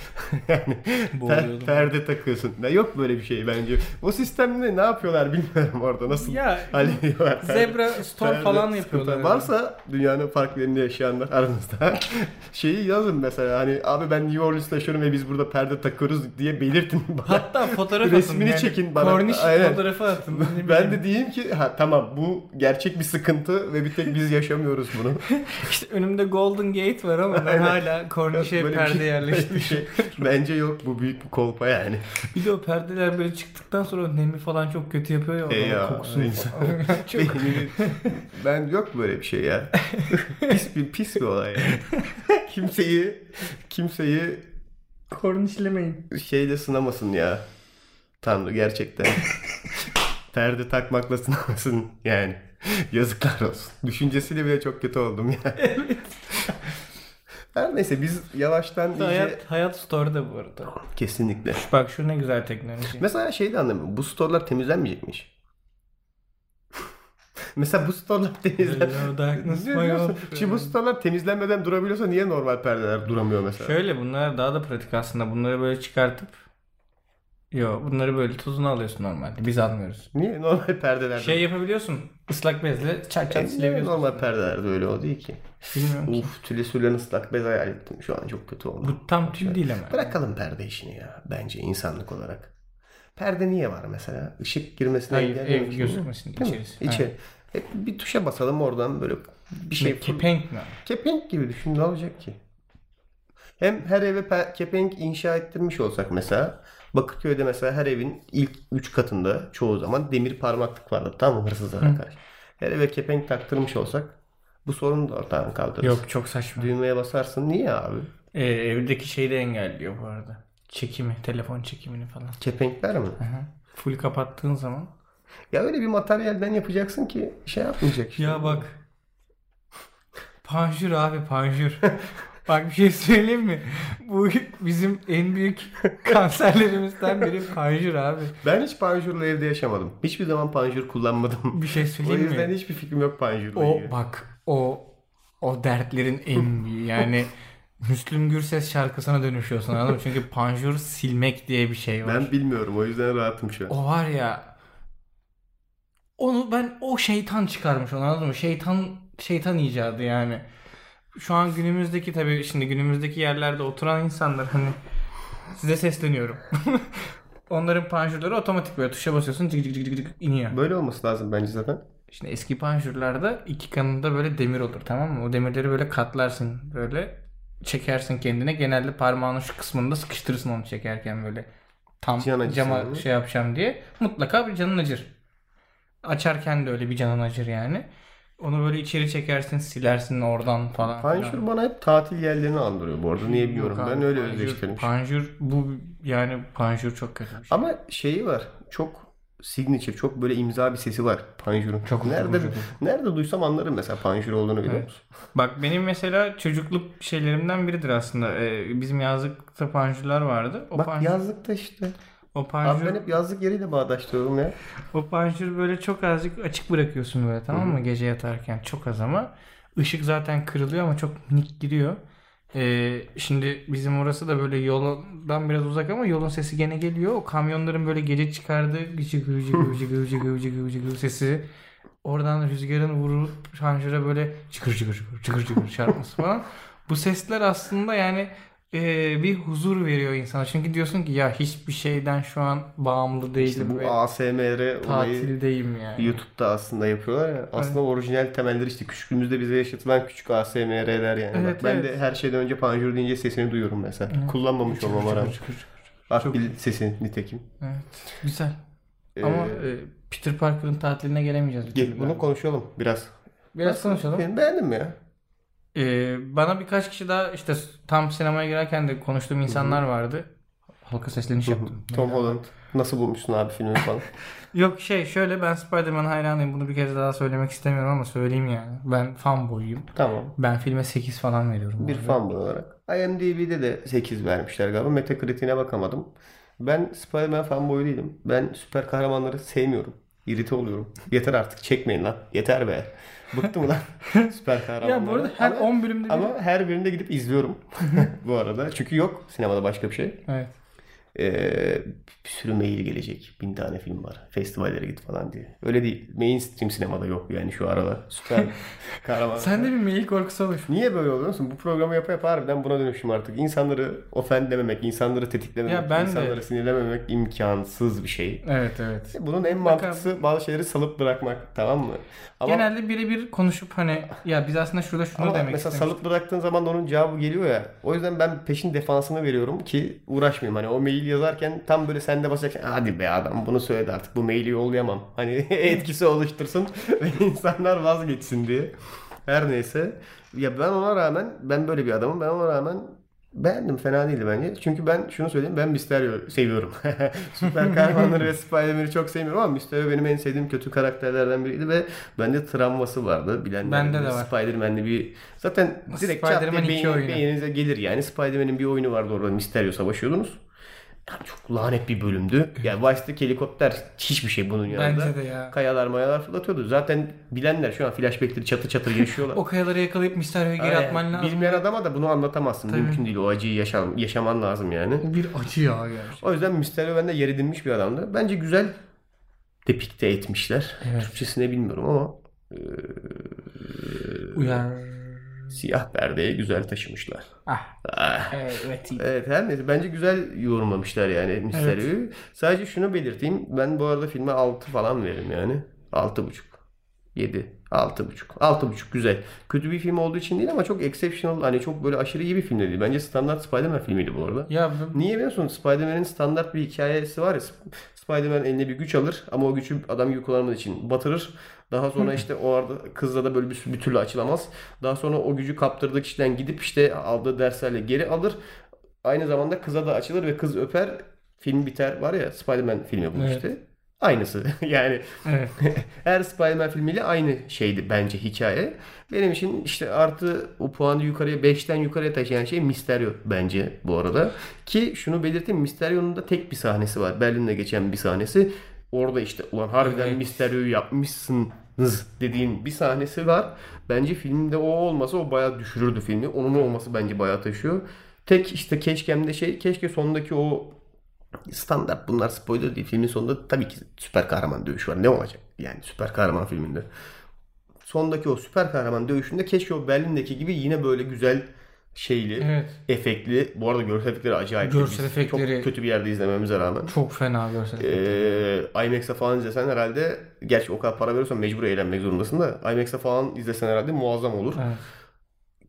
yani per- perde takıyorsun. Ya yok böyle bir şey bence. O sistemde ne yapıyorlar bilmiyorum orada. Nasıl Ya hallediyorlar. zebra store perde falan yapıyorlar. Varsa dünyanın farklı yerinde yaşayanlar aranızda şeyi yazın mesela hani abi ben New Orleans'ta yaşıyorum ve biz burada perde takıyoruz diye belirtin bana. Hatta fotoğraf atın. Resmini çekin bana. Korniş Aynen. fotoğrafı atın. Ben de diyeyim ki ha tamam bu gerçek bir sıkıntı ve bir tek biz yaşamıyoruz bunu. İşte önümde Golden Gate var ama ben Aynen. hala kornişe perde şey- böyle bir şey bence yok bu büyük bir kolpa yani. Bir de o perdeler böyle çıktıktan sonra nemi falan çok kötü yapıyor ya. E ya, kokusunu insan- çok... Beynini- ben yok böyle bir şey ya. pis bir pis bir olay yani. Kimseyi kimseyi Kornişlemeyin. şeyle sınamasın ya. Tanrı gerçekten. Perde takmakla sınamasın yani. Yazıklar olsun. Düşüncesiyle bile çok kötü oldum ya. Her neyse biz yavaştan iyice... Hayat, hayat store'da bu arada. Kesinlikle. Bak şu ne güzel teknoloji. Mesela şey de anlamıyorum. Bu storelar temizlenmeyecekmiş. Mesela bu storelar temizlen... Şimdi bu storelar temizlenmeden durabiliyorsa niye normal perdeler duramıyor mesela? Şöyle bunlar daha da pratik aslında. Bunları böyle çıkartıp Yo bunları böyle tuzunu alıyorsun normalde. Biz almıyoruz. Niye normal perdelerde? Şey yapabiliyorsun. ıslak bezle çat E, çat niye silebiliyorsun. normal perdelerde öyle o değil ki. Bilmiyorum ki. Uf tüle sürülen ıslak bez hayal ettim. Şu an çok kötü oldu. Bu tam tül değil ama. Bırakalım perde işini ya. Bence insanlık olarak. Perde niye var mesela? Işık girmesine Hayır engellemek ev gözükmesin içerisi. İçeri. Hep bir tuşa basalım oradan böyle bir şey. Şey, kepenk mi? Kepenk gibi düşün ne olacak ki? Hem her eve pe- kepenk inşa ettirmiş olsak mesela Bakırköy'de mesela her evin ilk 3 katında çoğu zaman demir parmaklık vardı tamam mı hırsızlara karşı. Her eve kepenk taktırmış olsak bu sorunu da ortadan kaldırırız. Yok çok saçma. Düğmeye basarsın niye abi? Ee, evdeki şeyi de engelliyor bu arada. Çekimi, telefon çekimini falan. Kepenkler mi? Aha. Full kapattığın zaman. Ya öyle bir materyalden yapacaksın ki şey yapmayacak işte. Ya bak. Panjur abi panjur. Bak bir şey söyleyeyim mi? Bu bizim en büyük kanserlerimizden biri panjur abi. Ben hiç panjurla evde yaşamadım. Hiçbir zaman panjur kullanmadım. Bir şey O söyleyeyim yüzden mi? hiçbir fikrim yok panjurla O ilgili. bak o o dertlerin en büyüğü. Yani Müslüm Gürses şarkısına dönüşüyorsun anladın mı? Çünkü panjur silmek diye bir şey var. Ben bilmiyorum o yüzden rahatım şu an. O var ya onu ben o şeytan çıkarmış onu anladın mı? Şeytan şeytan icadı yani. Şu an günümüzdeki tabii şimdi günümüzdeki yerlerde oturan insanlar hani size sesleniyorum. Onların panjurları otomatik böyle tuşa basıyorsun cık cık cık cık iniyor. Böyle olması lazım bence zaten. Şimdi eski panjurlarda iki kanında böyle demir olur tamam mı? O demirleri böyle katlarsın böyle çekersin kendine. Genelde parmağının şu kısmında sıkıştırırsın onu çekerken böyle. Tam Can cama mı? şey yapacağım diye. Mutlaka bir canın acır. Açarken de öyle bir canın acır yani. Onu böyle içeri çekersin, silersin oradan falan. Panjur bana hep tatil yerlerini andırıyor bu arada. Niye Yok bilmiyorum. abi, Ben öyle özleştirmiş. Panjur bu yani panjur çok kötü bir şey. Ama şeyi var. Çok signature, çok böyle imza bir sesi var Panjur'un. Çok nerede hoş. nerede duysam anlarım mesela Panjur olduğunu biliyor Evet. musun? Bak benim mesela çocukluk şeylerimden biridir aslında. Ee, bizim yazlıkta panjurlar vardı. O Bak panjur, yazlıkta işte. o Abi panjur, ben hep yazlık yeriyle bağdaştırıyorum ya. o panjur böyle çok azıcık açık bırakıyorsun böyle tamam mı gece yatarken çok az ama ışık zaten kırılıyor ama çok minik giriyor. Ee, şimdi bizim orası da böyle yoldan biraz uzak ama yolun sesi gene geliyor. O kamyonların böyle gece çıkardığı gıcı gıcı gıcı gıcı gıcı gıcı gıcı sesi oradan rüzgarın vurup panjura böyle çıkır çıkır çıkır çıkır çıkır çarpması falan. Bu sesler aslında yani e, bir huzur veriyor insana. Çünkü diyorsun ki ya hiçbir şeyden şu an bağımlı değilim İşte bu ve ASMR tatildeyim yani. YouTube'da aslında yapıyorlar ya. Aslında orijinal temelleri işte küçüklüğümüzde bize yaşatılan küçük ASMR'ler yani. Evet, Bak ben evet. de her şeyden önce panjur deyince sesini duyuyorum mesela. Evet. Kullanmamış çıkır rağmen. çıkır. Akbil sesi nitekim. Evet. Güzel. Ee, Ama e, Peter Parker'ın tatiline gelemeyeceğiz. gel, bunu konuşalım biraz. Biraz Nasıl? konuşalım. Film beğendin mi ya? Ee, bana birkaç kişi daha işte tam sinemaya girerken de konuştuğum insanlar vardı. Halka sesleniş yaptım. Tom Holland. Nasıl bulmuşsun abi filmi falan? Yok şey şöyle ben Spider-Man hayranıyım. Bunu bir kez daha söylemek istemiyorum ama söyleyeyim yani. Ben fanboyuyum. tamam. Ben filme 8 falan veriyorum. Bir arada. fan olarak. IMDb'de de 8 vermişler galiba. Metacritic'ine bakamadım. Ben Spider-Man fanboyu değilim. Ben süper kahramanları sevmiyorum. İrite oluyorum. Yeter artık çekmeyin lan. Yeter be. Bıktım lan süper kahramanları. Ya bu arada her ama, 10 bölümde bir... ama her birinde gidip izliyorum bu arada. Çünkü yok sinemada başka bir şey. Evet. Ee, bir sürü mail gelecek. Bin tane film var. Festivallere git falan diye. Öyle değil. Mainstream sinemada yok yani şu aralar. Süper kahraman. Sende bir mail korkusu oluş. Niye böyle oluyor musun? Bu programı yapa yapa harbiden buna dönüşüm artık. İnsanları ofendlememek, insanları tetiklememek, Ya ben de- insanları sinirlememek imkansız bir şey. Evet evet. Bunun en mantıklısı bazı şeyleri salıp bırakmak tamam mı? Ama, Genelde birebir konuşup hani ya biz aslında şurada şunu ama demek mesela salıp bıraktığın zaman da onun cevabı geliyor ya. O yüzden ben peşin defansını veriyorum ki uğraşmayayım. Hani o mail yazarken tam böyle sende basacakken hadi be adam bunu söyledi artık bu maili yollayamam. Hani etkisi oluştursun ve insanlar vazgeçsin diye. Her neyse. Ya ben ona rağmen ben böyle bir adamım. Ben ona rağmen beğendim. Fena değildi bence. Çünkü ben şunu söyleyeyim. Ben Mysterio seviyorum. Süper kahramanları ve Spider-Man'i çok sevmiyorum ama Mysterio benim en sevdiğim kötü karakterlerden biriydi ve bende travması vardı. Bilenler Bende de var. Spider-Man'li bir zaten direkt çat Spider-Man diye beyin- oyunu. beyninize gelir yani. Spider-Man'in bir oyunu vardı orada Mysterio savaşıyordunuz. Çok lanet bir bölümdü. Yani Vice'deki helikopter hiçbir şey bunun yanında. Bence de ya. Kayalar mayalar fırlatıyordu. Zaten bilenler şu an flashbackleri çatır çatır yaşıyorlar. O kayaları yakalayıp Mysterio'ya geri Aynen. atman lazım. Bilmeyen adama da bunu anlatamazsın. Tabii. Mümkün değil. O acıyı yaşam, yaşaman lazım yani. O bir acı ya gerçekten. O yüzden Mysterio bende yer edinmiş bir adamdı. Bence güzel depikte etmişler. Evet. Türkçesine bilmiyorum ama Uyar. Siyah perdeye güzel taşımışlar. Ah. Ah. Evet. Evet her neyse bence güzel yorumlamışlar yani Mysterio'yu. Sadece şunu belirteyim. Ben bu arada filme 6 falan veririm yani. 6.5. 7. 6.5. 6.5 güzel. Kötü bir film olduğu için değil ama çok exceptional hani çok böyle aşırı iyi bir film de değil. Bence standart Spider-Man filmiydi bu arada. Ya Niye biliyor musun? Spider-Man'in standart bir hikayesi var ya. Sp- Spider-Man eline bir güç alır ama o gücü adam gibi kullanmadığı için batırır. Daha sonra işte o arada kızla da böyle bir, bir türlü açılamaz. Daha sonra o gücü kaptırdığı kişiden gidip işte aldığı derslerle geri alır. Aynı zamanda kıza da açılır ve kız öper. Film biter var ya Spider-Man filmi bu Evet. işte. Aynısı. yani Evet. her Spider-Man filmiyle aynı şeydi bence hikaye. Benim için işte artı o puanı yukarıya 5'ten yukarıya taşıyan şey Mysterio bence bu arada. Ki şunu belirteyim Mysterio'nun da tek bir sahnesi var. Berlin'de geçen bir sahnesi. Orada işte ulan harbiden Evet. Mysterio'yu yapmışsınız dediğin bir sahnesi var. Bence filmde o olmasa o bayağı düşürürdü filmi. Onun olması bence bayağı taşıyor. Tek işte keşkemde şey keşke sondaki o standart bunlar spoiler değil. Filmin sonunda tabii ki süper kahraman dövüşü var. Ne olacak? Yani süper kahraman filminde. Sondaki o süper kahraman dövüşünde keşke o Berlin'deki gibi yine böyle güzel şeyli, Evet. efektli. Bu arada görsel efektleri acayip. Görsel Biz efektleri- Çok kötü bir yerde izlememize rağmen. Çok fena görsel. Ee, IMAX'e falan izlesen herhalde gerçi o kadar para veriyorsan mecbur eğlenmek zorundasın da IMAX'e falan izlesen herhalde muazzam olur. Evet.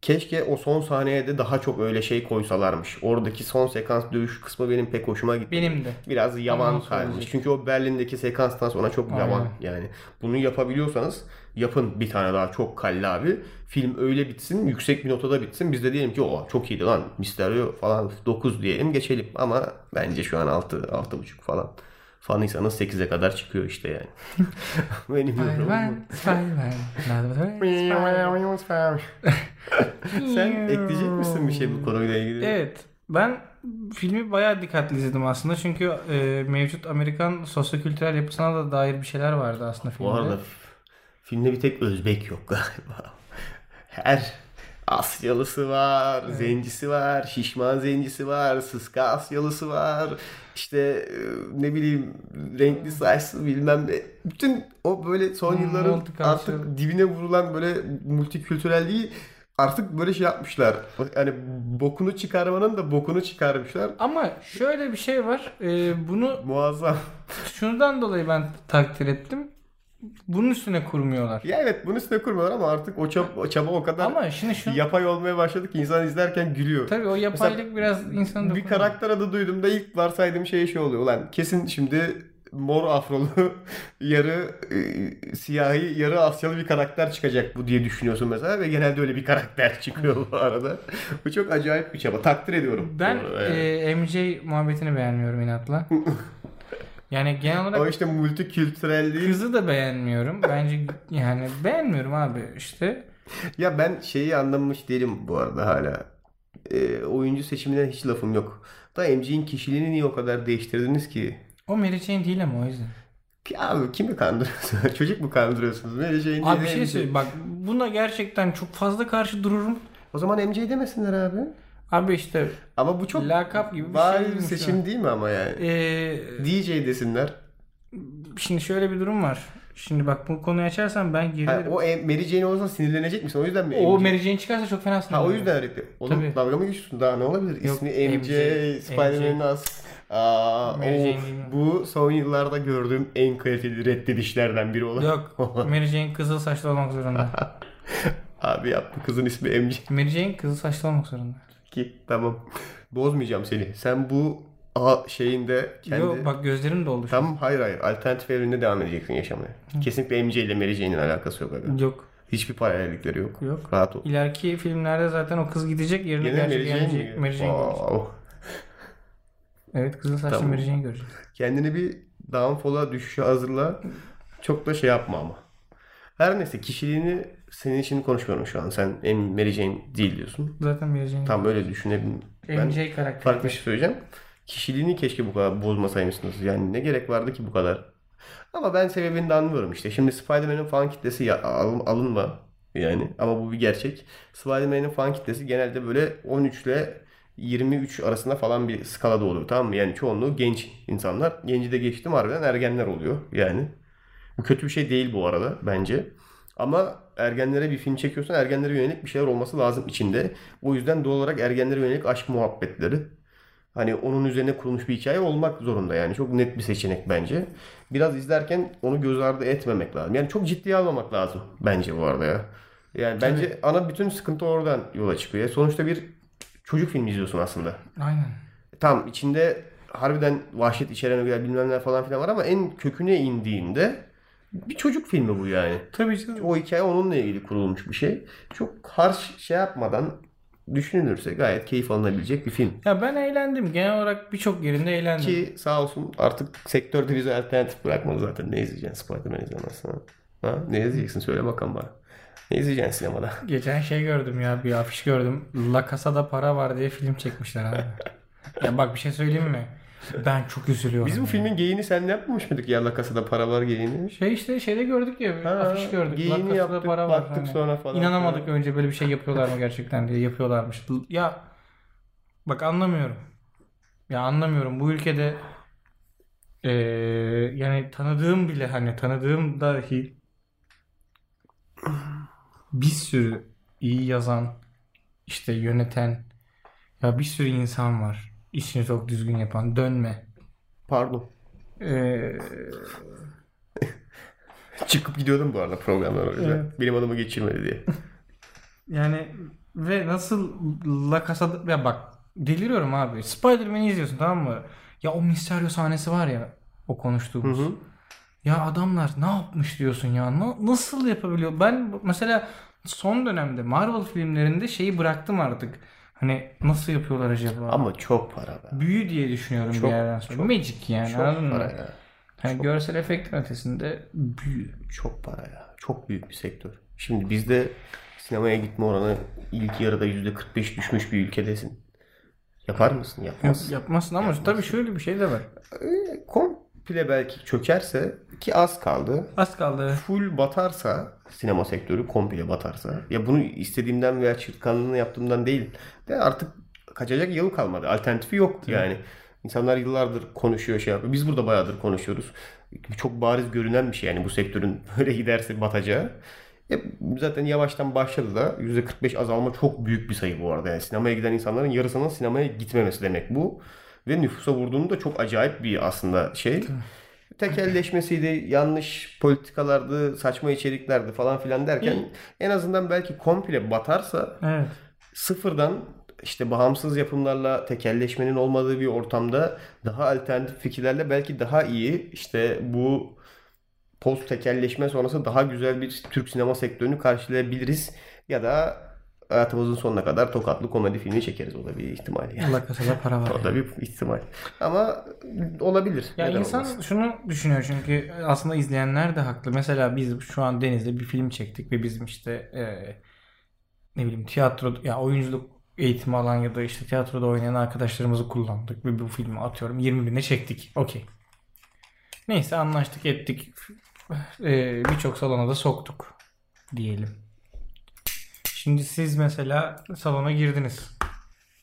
Keşke o son sahneye de daha çok öyle şey koysalarmış. Oradaki son sekans dövüş kısmı benim pek hoşuma gitti. Benim de. Biraz yavan kalmış. Çünkü o Berlin'deki sekanstan sonra çok Aynen. yavan yani. Bunu yapabiliyorsanız yapın bir tane daha çok kalli abi. Film öyle bitsin, yüksek bir notada bitsin. Biz de diyelim ki o çok iyiydi lan. Mysterio falan 9 diyelim geçelim. Ama bence şu an 6 6.5 falan. Fanıysanız 8'e kadar çıkıyor işte yani. Benim yorumum. Sen ekleyecek misin bir şey bu konuyla ilgili? Evet. Ben filmi bayağı dikkatli izledim aslında. Çünkü e, mevcut Amerikan sosyokültürel yapısına da dair bir şeyler vardı aslında filmde. Bu arada filmde bir tek Özbek yok galiba. Her Asyalısı var, zencisi var, şişman zencisi var, sıska Asyalısı var. İşte e, ne bileyim renkli saçlı bilmem ne. Bütün o böyle son Hmm, yılların artık dibine vurulan böyle multikültürelliği artık böyle şey yapmışlar. Hani bokunu çıkarmanın da bokunu çıkarmışlar. Ama şöyle bir şey var. E, bunu Muazzam. şundan dolayı ben takdir ettim. Bunun üstüne kurmuyorlar. Ya evet bunun üstüne kurmuyorlar ama artık o çaba, o çaba o kadar Ama şimdi şu yapay olmaya başladı ki insan izlerken gülüyor. tabii o yapaylık biraz insanı Bir karakter adı duyduğumda ilk varsaydığım şey şey oluyor. Ulan kesin şimdi mor afrolu yarı e, siyahi yarı Asyalı bir karakter çıkacak bu diye düşünüyorsun mesela ve genelde öyle bir karakter çıkıyor bu arada. bu çok acayip bir çaba. Takdir ediyorum. Ben yani. e, MJ muhabbetini beğenmiyorum inatla. Yani genel olarak o işte multikültürelliği. kızı da beğenmiyorum. Bence yani beğenmiyorum abi işte. Ya ben şeyi anlamış değilim bu arada hala. E, oyuncu seçiminden hiç lafım yok. Da MC'nin kişiliğini niye o kadar değiştirdiniz ki? O Mary Jane değil ama o yüzden. Ya Abi kimi kandırıyorsunuz? Çocuk mu kandırıyorsunuz? Böyle şey Abi bir şey söyleyeyim. Bak buna gerçekten çok fazla karşı dururum. O zaman MC demesinler abi. Abi işte Ama bu çok lakap gibi bir şeymiş seçim ya. değil mi ama yani? Ee, DJ desinler. şimdi şöyle bir durum var. Şimdi bak bu konuyu açarsam ben Ha, gerilerim. o M- Mary Jane olsa sinirlenecek misin? O yüzden mi? o MC? Mary Jane çıkarsa çok fena Ha o yüzden öyle. Oğlum Tabii. dalga mı geçiyorsun? Daha ne olabilir? Yok, İsmi MC, MJ, Spider-Man'in az. Aa, Mary o- Jane değil mi? bu son yıllarda gördüğüm en kaliteli reddedişlerden biri olan. Yok. Mary Jane kızıl saçlı olmak zorunda. Abi yaptı kızın ismi MJ Mary Jane kızıl saçlı olmak zorunda. Ki tamam. Bozmayacağım seni. Sen bu a şeyinde kendi... Yok bak gözlerim doldu. Tamam hayır hayır. Alternatif evrende devam edeceksin yaşamaya. Kesinlikle MJ ile Mary Jane'in alakası yok. Aga. Yok. Hiçbir paralellikleri yok. Yok. Rahat ol. İleriki filmlerde zaten o kız gidecek yerine Yine gerçek Mary Jane Mary? Jane, Mary Jane göreceğiz. Wow. Evet kızıl saçlı Tamam. Mary Jane göreceğiz. Kendini bir downfall'a düşüşe hazırla. Çok da şey yapma ama. Her neyse kişiliğini senin için konuşmuyorum şu an. Sen en Mary Jane değil diyorsun. Zaten Mary Jane. Tam öyle düşünebilirim. MJ karakteri. farklı bir şey söyleyeceğim. Kişiliğini keşke bu kadar bozmasaymışsınız. Yani ne gerek vardı ki bu kadar? Ama ben sebebini de anlıyorum işte. Şimdi Spider-Man'in fan kitlesi ya, alın- alınma yani. Ama bu bir gerçek. Spider-Man'in fan kitlesi genelde böyle 13 ile 23 arasında falan bir skalada oluyor tamam mı? Yani çoğunluğu genç insanlar. Genci de geçtim harbiden ergenler oluyor yani. Bu kötü bir şey değil bu arada bence. Ama ergenlere bir film çekiyorsan ergenlere yönelik bir şeyler olması lazım içinde. O yüzden doğal olarak ergenlere yönelik aşk muhabbetleri. Hani onun üzerine kurulmuş bir hikaye olmak zorunda yani. Çok net bir seçenek bence. Biraz izlerken onu göz ardı etmemek lazım. Yani çok ciddiye almamak lazım bence bu arada ya. Yani bence ana bütün sıkıntı oradan yola çıkıyor. Sonuçta bir çocuk filmi izliyorsun aslında. Aynen. Tam içinde harbiden vahşet içeren ögeler bilmem ne falan filan var ama en köküne indiğinde bir çocuk filmi bu yani. Tabii canım. O hikaye onunla ilgili kurulmuş bir şey. Çok harş şey yapmadan düşünülürse gayet keyif alınabilecek bir film. Ya ben eğlendim. Genel olarak birçok yerinde eğlendim. Ki sağ olsun artık sektörde bize alternatif bırakmadı zaten. Ne izleyeceksin Spider-Man izlemezsen? Ha? Ne izleyeceksin söyle bakalım bana. Ne izleyeceksin sinemada? Geçen şey gördüm ya bir afiş gördüm. La Casa'da para var diye film çekmişler abi. ya bak bir şey söyleyeyim mi? Ben çok üzülüyorum. Biz bu ya. filmin geyini sen yapmamış mıydık ya La Casa'da para var geyini? Şey işte şeyde gördük ya Ha, afiş gördük. La geyini Casa'da yaptık, para var. baktık Hani. sonra falan. İnanamadık önce böyle bir şey yapıyorlar mı gerçekten diye yapıyorlarmış. Ya bak anlamıyorum. Ya anlamıyorum bu ülkede eee, yani tanıdığım bile hani tanıdığım dahi bir sürü iyi yazan işte yöneten ya bir sürü insan var. İşini çok düzgün yapan dönme. Pardon. Eee, Çıkıp gidiyordum bu arada programdan o yüzden. Evet. Benim adımı geçirmedi diye. Yani ve nasıl La Casa'da ya bak deliriyorum abi. Spider-Man'i izliyorsun tamam mı? Ya o Mysterio sahnesi var ya o konuştuğumuz. Hı hı. Ya adamlar ne yapmış diyorsun ya? Na- nasıl yapabiliyor? Ben mesela son dönemde Marvel filmlerinde şeyi bıraktım artık. Hani nasıl yapıyorlar acaba? Ama çok para be. Büyü diye düşünüyorum Çok, bir yerden sonra. çok, Magic yani Çok anladın para mı? ya. Hani görsel efektin ötesinde büyü. Çok para ya. Çok büyük bir sektör. Şimdi bizde sinemaya gitme oranı ilk yarıda %45 düşmüş bir ülkedesin. Yapar mısın? Yapmazsın. Yapmazsın ama tabii şöyle bir şey de var. Ee, komple belki çökerse ki az kaldı. Az kaldı. Full batarsa sinema sektörü komple batarsa ya bunu istediğimden veya çırtkanlığını yaptığımdan değil de artık kaçacak yolu kalmadı. Alternatifi yok yani. İnsanlar yıllardır konuşuyor şey yapıyor. Biz burada bayağıdır konuşuyoruz. Çok bariz görünen bir şey yani bu sektörün böyle giderse batacağı. E, zaten yavaştan başladı da %45 azalma çok büyük bir sayı bu arada. Yani sinemaya giden insanların yarısının sinemaya gitmemesi demek bu. Ve nüfusa vurduğunda çok acayip bir aslında şey. Tekelleşmesiydi, yanlış politikalardı, saçma içeriklerdi falan filan derken en azından belki komple batarsa Evet. sıfırdan işte bağımsız yapımlarla tekelleşmenin olmadığı bir ortamda daha alternatif fikirlerle belki daha iyi işte bu post tekelleşme sonrası daha güzel bir Türk sinema sektörünü karşılayabiliriz ya da hayatımızın sonuna kadar tokatlı komedi filmi çekeriz o da bir ihtimal yani. La Casa'da para var. O da bir ihtimal. Ama olabilir. Ya Neden insan olmasın? şunu düşünüyor çünkü aslında izleyenler de haklı. Mesela biz şu an Deniz'de bir film çektik ve bizim işte e, ne bileyim tiyatro ya oyunculuk eğitimi alan ya da işte tiyatroda oynayan arkadaşlarımızı kullandık ve bu filmi atıyorum 20 bine çektik. Okey. Neyse anlaştık ettik. E, Birçok salona da soktuk diyelim. Şimdi siz mesela salona girdiniz.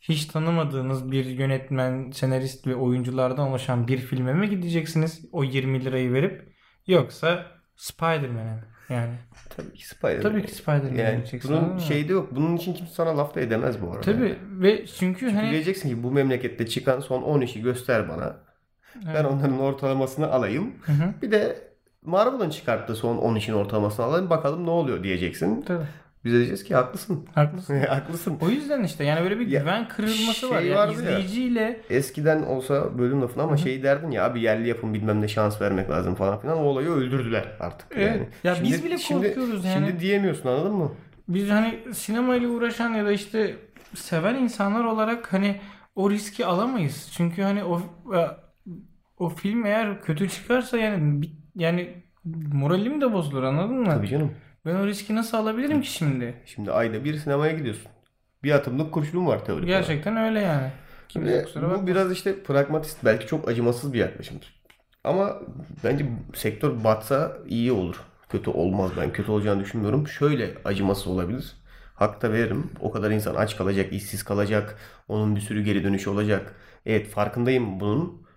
Hiç tanımadığınız bir yönetmen, senarist ve oyunculardan oluşan bir filme mi gideceksiniz o 20 lirayı verip yoksa Spider-Man'e mi? Yani Tabii ki Spider-Man. tabii ki Spider-Man'e Yani bunun şeyde yok. Bunun için kimse sana laf da edemez bu arada. Tabii ve çünkü hani Diyeceksin ki bu memlekette çıkan son 10 işi göster bana. Ben Evet. onların ortalamasını alayım. Hı hı. Bir de Marvel'ın çıkarttığı son 10 işin ortalamasını alayım. Bakalım ne oluyor diyeceksin. Tabii. Biz de diyeceğiz ki haklısın. Haklısın. haklısın. O yüzden işte yani böyle bir Ya, güven kırılması var. şey Yani vardı ya. izleyiciyle Eskiden olsa bölüm lafını ama şey derdin ya abi yerli yapım bilmem ne şans vermek lazım falan filan. O olayı öldürdüler artık. Evet. Yani. Ya biz bile korkuyoruz yani. Şimdi diyemiyorsun anladın mı? biz hani sinemayla uğraşan ya da işte seven insanlar olarak hani o riski alamayız. Çünkü hani o o film eğer kötü çıkarsa yani yani moralim de bozulur anladın mı? Tabii canım. Ben o riski nasıl alabilirim ki şimdi? Şimdi ayda bir sinemaya gidiyorsun. Bir atımlık kurşunun var teorik olarak. Gerçekten öyle yani. Kimse Ve kusura bu biraz işte pragmatist belki çok acımasız bir yaklaşımdır. Ama bence sektör batsa iyi olur. Kötü olmaz ben kötü olacağını düşünmüyorum. Şöyle acımasız olabilir. Hakta veririm. O kadar insan aç kalacak, işsiz kalacak. Onun bir sürü geri dönüşü olacak. Evet farkındayım bunun.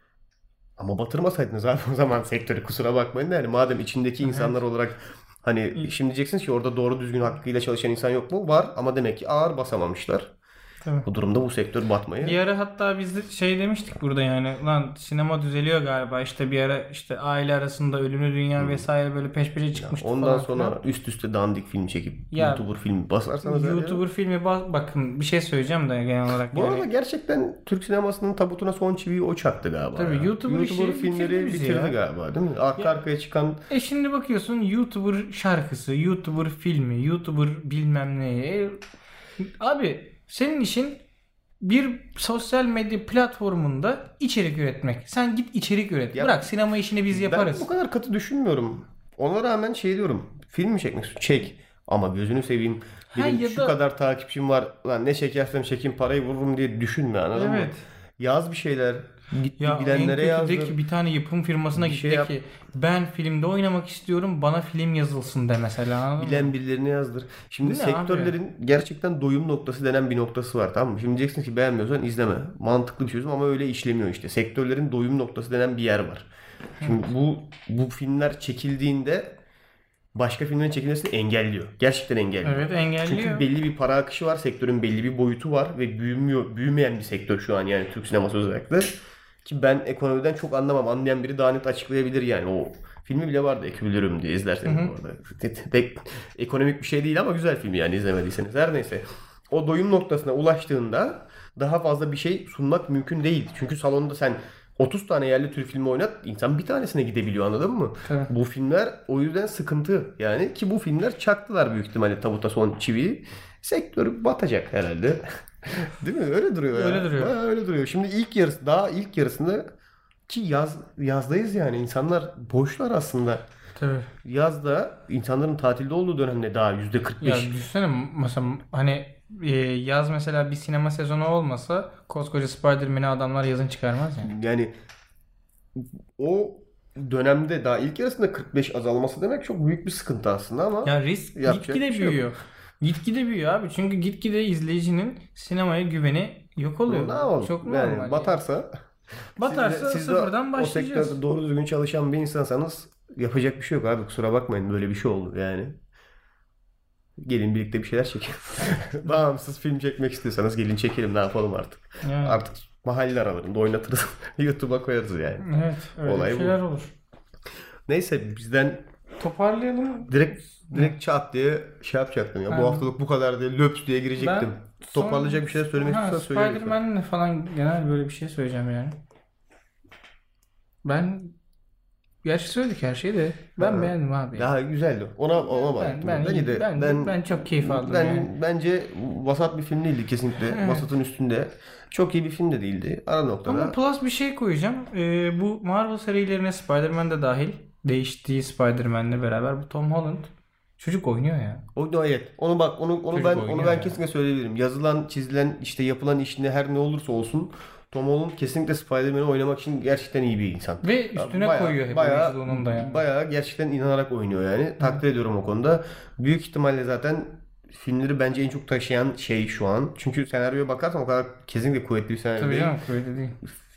Ama batırmasaydınız abi o zaman sektörü kusura bakmayın yani madem içindeki insanlar olarak hani şimdi diyeceksiniz ki orada doğru düzgün hakkıyla çalışan insan yok mu? Var ama demek ki ağır basamamışlar. Tabii. Bu durumda bu sektör batmayı Bir ara hatta biz de şey demiştik burada yani lan sinema düzeliyor galiba işte bir ara işte aile arasında ölümlü dünya vesaire böyle peş peşe çıkmıştı Ondan falan sonra üst üste dandik film çekip Ya- YouTuber filmi basarsanız eğer ya. YouTuber filmi bak bakın bir şey söyleyeceğim de genel olarak Bu yani. arada gerçekten Türk sinemasının tabutuna son çiviyi o çaktı galiba. Tabii, ya. YouTuber işi filmleri bitirdi ya. galiba değil mi? Arka Ya- arkaya çıkan E şimdi bakıyorsun YouTuber şarkısı, YouTuber filmi, YouTuber bilmem ne. E, abi Senin işin bir sosyal medya platformunda içerik üretmek. Sen git içerik üret. Ya- Bırak sinema işini biz yaparız. Ben bu kadar katı düşünmüyorum. Ona rağmen şey diyorum. Film mi çekmek istiyorsun? Çek. Ama gözünü seveyim. Ha, Benim ya şu da- kadar takipçim var. Lan ne çekersem çekeyim parayı vururum diye düşünme anladın mı? Evet. Yaz bir şeyler. Git Ya bilenlere en yazdır. de ki bir tane yapım firmasına Bir git şey de yap. ki ben filmde oynamak istiyorum bana film yazılsın de mesela. Bilen birilerine yazdır. Şimdi mi sektörlerin gerçekten doyum noktası denen bir noktası var tamam mı? Şimdi diyeceksin ki beğenmiyorsan izleme. Mantıklı bir çözüm ama öyle işlemiyor işte. Sektörlerin doyum noktası denen bir yer var. Şimdi bu bu filmler çekildiğinde başka filmlerin çekilmesini engelliyor. Gerçekten engelliyor. Evet engelliyor. Çünkü belli bir para akışı var, sektörün belli bir boyutu var ve büyümüyor, büyümeyen bir sektör şu an yani Türk sineması özellikle. Ki ben ekonomiden çok anlamam. Anlayan biri daha net açıklayabilir yani. O filmi bile vardı Ekülürüm diye izlerseniz bu arada. Pek ekonomik bir şey değil ama güzel film yani izlemediyseniz. Her neyse. O doyum noktasına ulaştığında daha fazla bir şey sunmak mümkün değil. Çünkü salonda sen 30 tane yerli Türk filmi oynat insan bir tanesine gidebiliyor anladın mı? Tabii. Bu filmler o yüzden sıkıntı yani ki bu filmler çaktılar büyük ihtimalle tabuta son çiviyi. Sektör batacak herhalde. Değil mi? Öyle duruyor ya. Öyle duruyor. Bayağı öyle duruyor. Şimdi ilk yarısı daha ilk yarısında ki yaz yazdayız yani insanlar boşlar aslında. Tabii. Yazda insanların tatilde olduğu dönemde daha yüzde 45. Ya düşünsene mesela hani e, yaz mesela bir sinema sezonu olmasa koskoca Spider-Man'i adamlar yazın çıkarmaz yani. Yani o dönemde daha ilk yarısında 45 azalması demek çok büyük bir sıkıntı aslında ama Ya risk gitgide şey yok. Gitgide büyüyor abi. Çünkü gitgide izleyicinin sinemaya güveni yok oluyor. ne yapalım? Çok yani normal. batarsa Batarsa Siz de- siz de sıfırdan O başlayacağız. sektörde doğru düzgün çalışan bir insansanız yapacak bir şey yok abi. Kusura bakmayın böyle bir şey oldu yani. Gelin birlikte bir şeyler çekelim. Bağımsız film çekmek istiyorsanız gelin çekelim ne yapalım artık. Yani, Artık mahalle aralarında oynatırız. YouTube'a koyarız yani. evet. Öyle Olay bir bu. şeyler olur. Neyse bizden Toparlayalım. direkt direkt çat diye şey yapacaktım ya. Ben- Bu haftalık bu kadar diye löps diye girecektim. Ben son- Toparlayacak bir şeyler söylemek istiyorsan söyle. Spider-Man'le falan genel böyle bir şey söyleyeceğim yani. Ben Gerçi söyledik her şeyi de ben Ha. beğendim abi. Daha güzeldi. Ona ona ben, baktım. ben, Bence de- ben, ben, çok keyif aldım Ben yani. bence vasat bir film değildi kesinlikle. Evet. Vasatın üstünde. Çok iyi bir film de değildi. Ara noktada. Ama plus bir şey koyacağım. Ee, bu Marvel serilerine Spider-Man de dahil. Değiştiği Spider-Man'le beraber bu Tom Holland çocuk oynuyor ya. O da evet. Onu bak onu onu Çocuk ben onu ben ya. kesinlikle söyleyebilirim. Yazılan, çizilen, işte yapılan iş ne her ne olursa olsun Tom Holland kesinlikle Spider-Man'i oynamak için gerçekten iyi bir insan. Ve üstüne Bayağı- koyuyor hep bayağı, oyunculuğunun da yani. Bayağı gerçekten inanarak oynuyor yani. Takdir ediyorum o konuda. Büyük ihtimalle zaten filmleri bence en çok taşıyan şey şu an. Çünkü senaryoya bakarsan o kadar kesinlikle kuvvetli bir senaryo Tabii değil. canım öyle değil.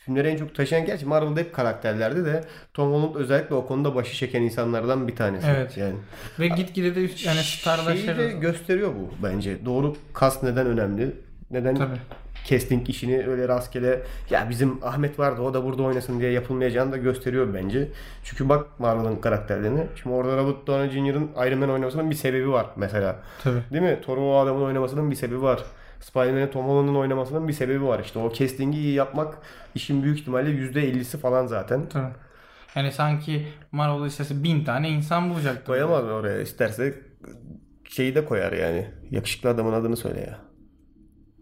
Filmleri en çok taşıyan gerçi Marvel'da hep karakterlerdi de Tom Holland özellikle o konuda başı çeken insanlardan bir tanesi. Evet. Yani Ve gitgide de yani Şeyi starlaşır. de gösteriyor bu bence. Doğru kas neden önemli? Neden Tabii. casting işini öyle rastgele ya bizim Ahmet vardı o da burada oynasın diye yapılmayacağını da gösteriyor bence. Çünkü bak Marvel'ın karakterlerine. Şimdi orada Robert Downey Jr.'ın Iron Man oynamasının bir sebebi var mesela. Tabii. Değil mi? Thor'un o adamın oynamasının bir sebebi var. Spider-Man'in Tom Holland'ın oynamasının bir sebebi var. İşte o casting'i iyi yapmak işin büyük ihtimalle %50'si falan zaten. Tabii. Yani sanki Marvel istese bin tane insan bulacaktı. Koyamaz oraya? İsterse şeyi de koyar yani. Yakışıklı adamın adını söyle ya.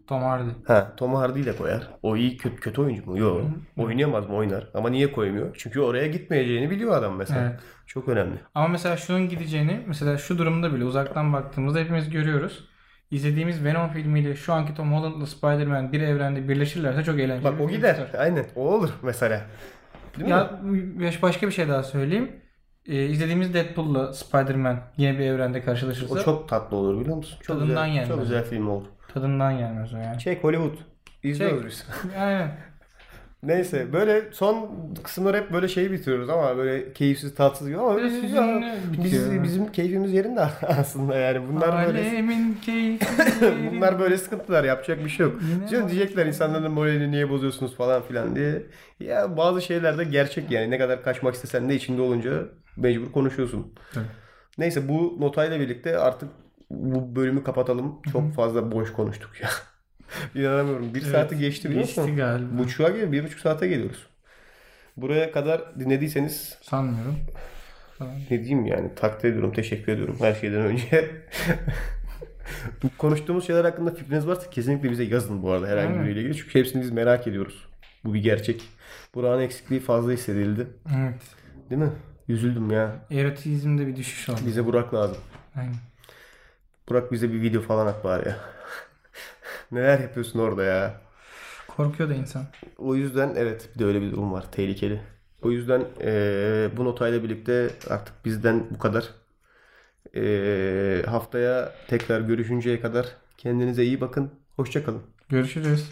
Tom Hardy. Ha, Tom Hardy de koyar. O iyi kötü, kötü oyuncu mu? Yok. Oynayamaz mı? Oynar. Ama niye koymuyor? Çünkü oraya gitmeyeceğini biliyor adam mesela. Evet. Çok önemli. Ama mesela şunun gideceğini mesela şu durumda bile uzaktan baktığımızda hepimiz görüyoruz. İzlediğimiz Venom filmiyle şu anki Tom Holland'la Spider-Man bir evrende birleşirlerse çok eğlenceli. Bak o gider. çıkar. Aynen. O olur mesela. Değil mi? Ya baş- başka bir şey daha söyleyeyim. Ee, izlediğimiz Deadpool'la Spider-Man yine bir evrende karşılaşırsa O çok tatlı olur biliyor musun? Çok Tadından güzel, yenmez. Çok güzel film olur. tadından gelmez o yani. Çek Hollywood. İzliyoruz Çek. biz. Aynen. Neyse böyle son kısımlar hep böyle şeyi bitiriyoruz ama böyle keyifsiz tatsız gibi ama biz, ya, biz, bizim keyfimiz yerinde aslında yani bunlar böyle Alemin keyfi. bunlar böyle sıkıntılar yapacak bir şey yok. Yine Şimdi diyecekler insanların moralini niye bozuyorsunuz falan filan diye. Ya bazı şeyler de gerçek yani ne kadar kaçmak istesen de içinde olunca mecbur konuşuyorsun. Neyse bu notayla birlikte artık bu bölümü kapatalım. Çok fazla boş konuştuk ya. İnanamıyorum. Bir Evet, saati geçti biliyor musun? Geçti galiba. Buçuğa geliyor. Bir buçuk saate geliyoruz. Buraya kadar dinlediyseniz Sanmıyorum. ne diyeyim yani takdir ediyorum, teşekkür ediyorum her şeyden önce. Bu konuştuğumuz şeyler hakkında fikriniz varsa kesinlikle bize yazın bu arada herhangi biriyle ilgili. Çünkü hepsini biz merak ediyoruz. Bu bir gerçek. Burak'ın eksikliği fazla hissedildi. Evet. Değil mi? Üzüldüm ya. Erotizmde bir düşüş oldu. Bize Burak lazım. Aynen. Burak bize bir video falan at bari ya. Neler yapıyorsun orada ya? Korkuyor da insan. O yüzden evet bir de öyle bir durum var. Tehlikeli. O yüzden eee, bu notayla birlikte artık bizden bu kadar. Eee, haftaya tekrar görüşünceye kadar kendinize iyi bakın. Hoşçakalın. Görüşürüz.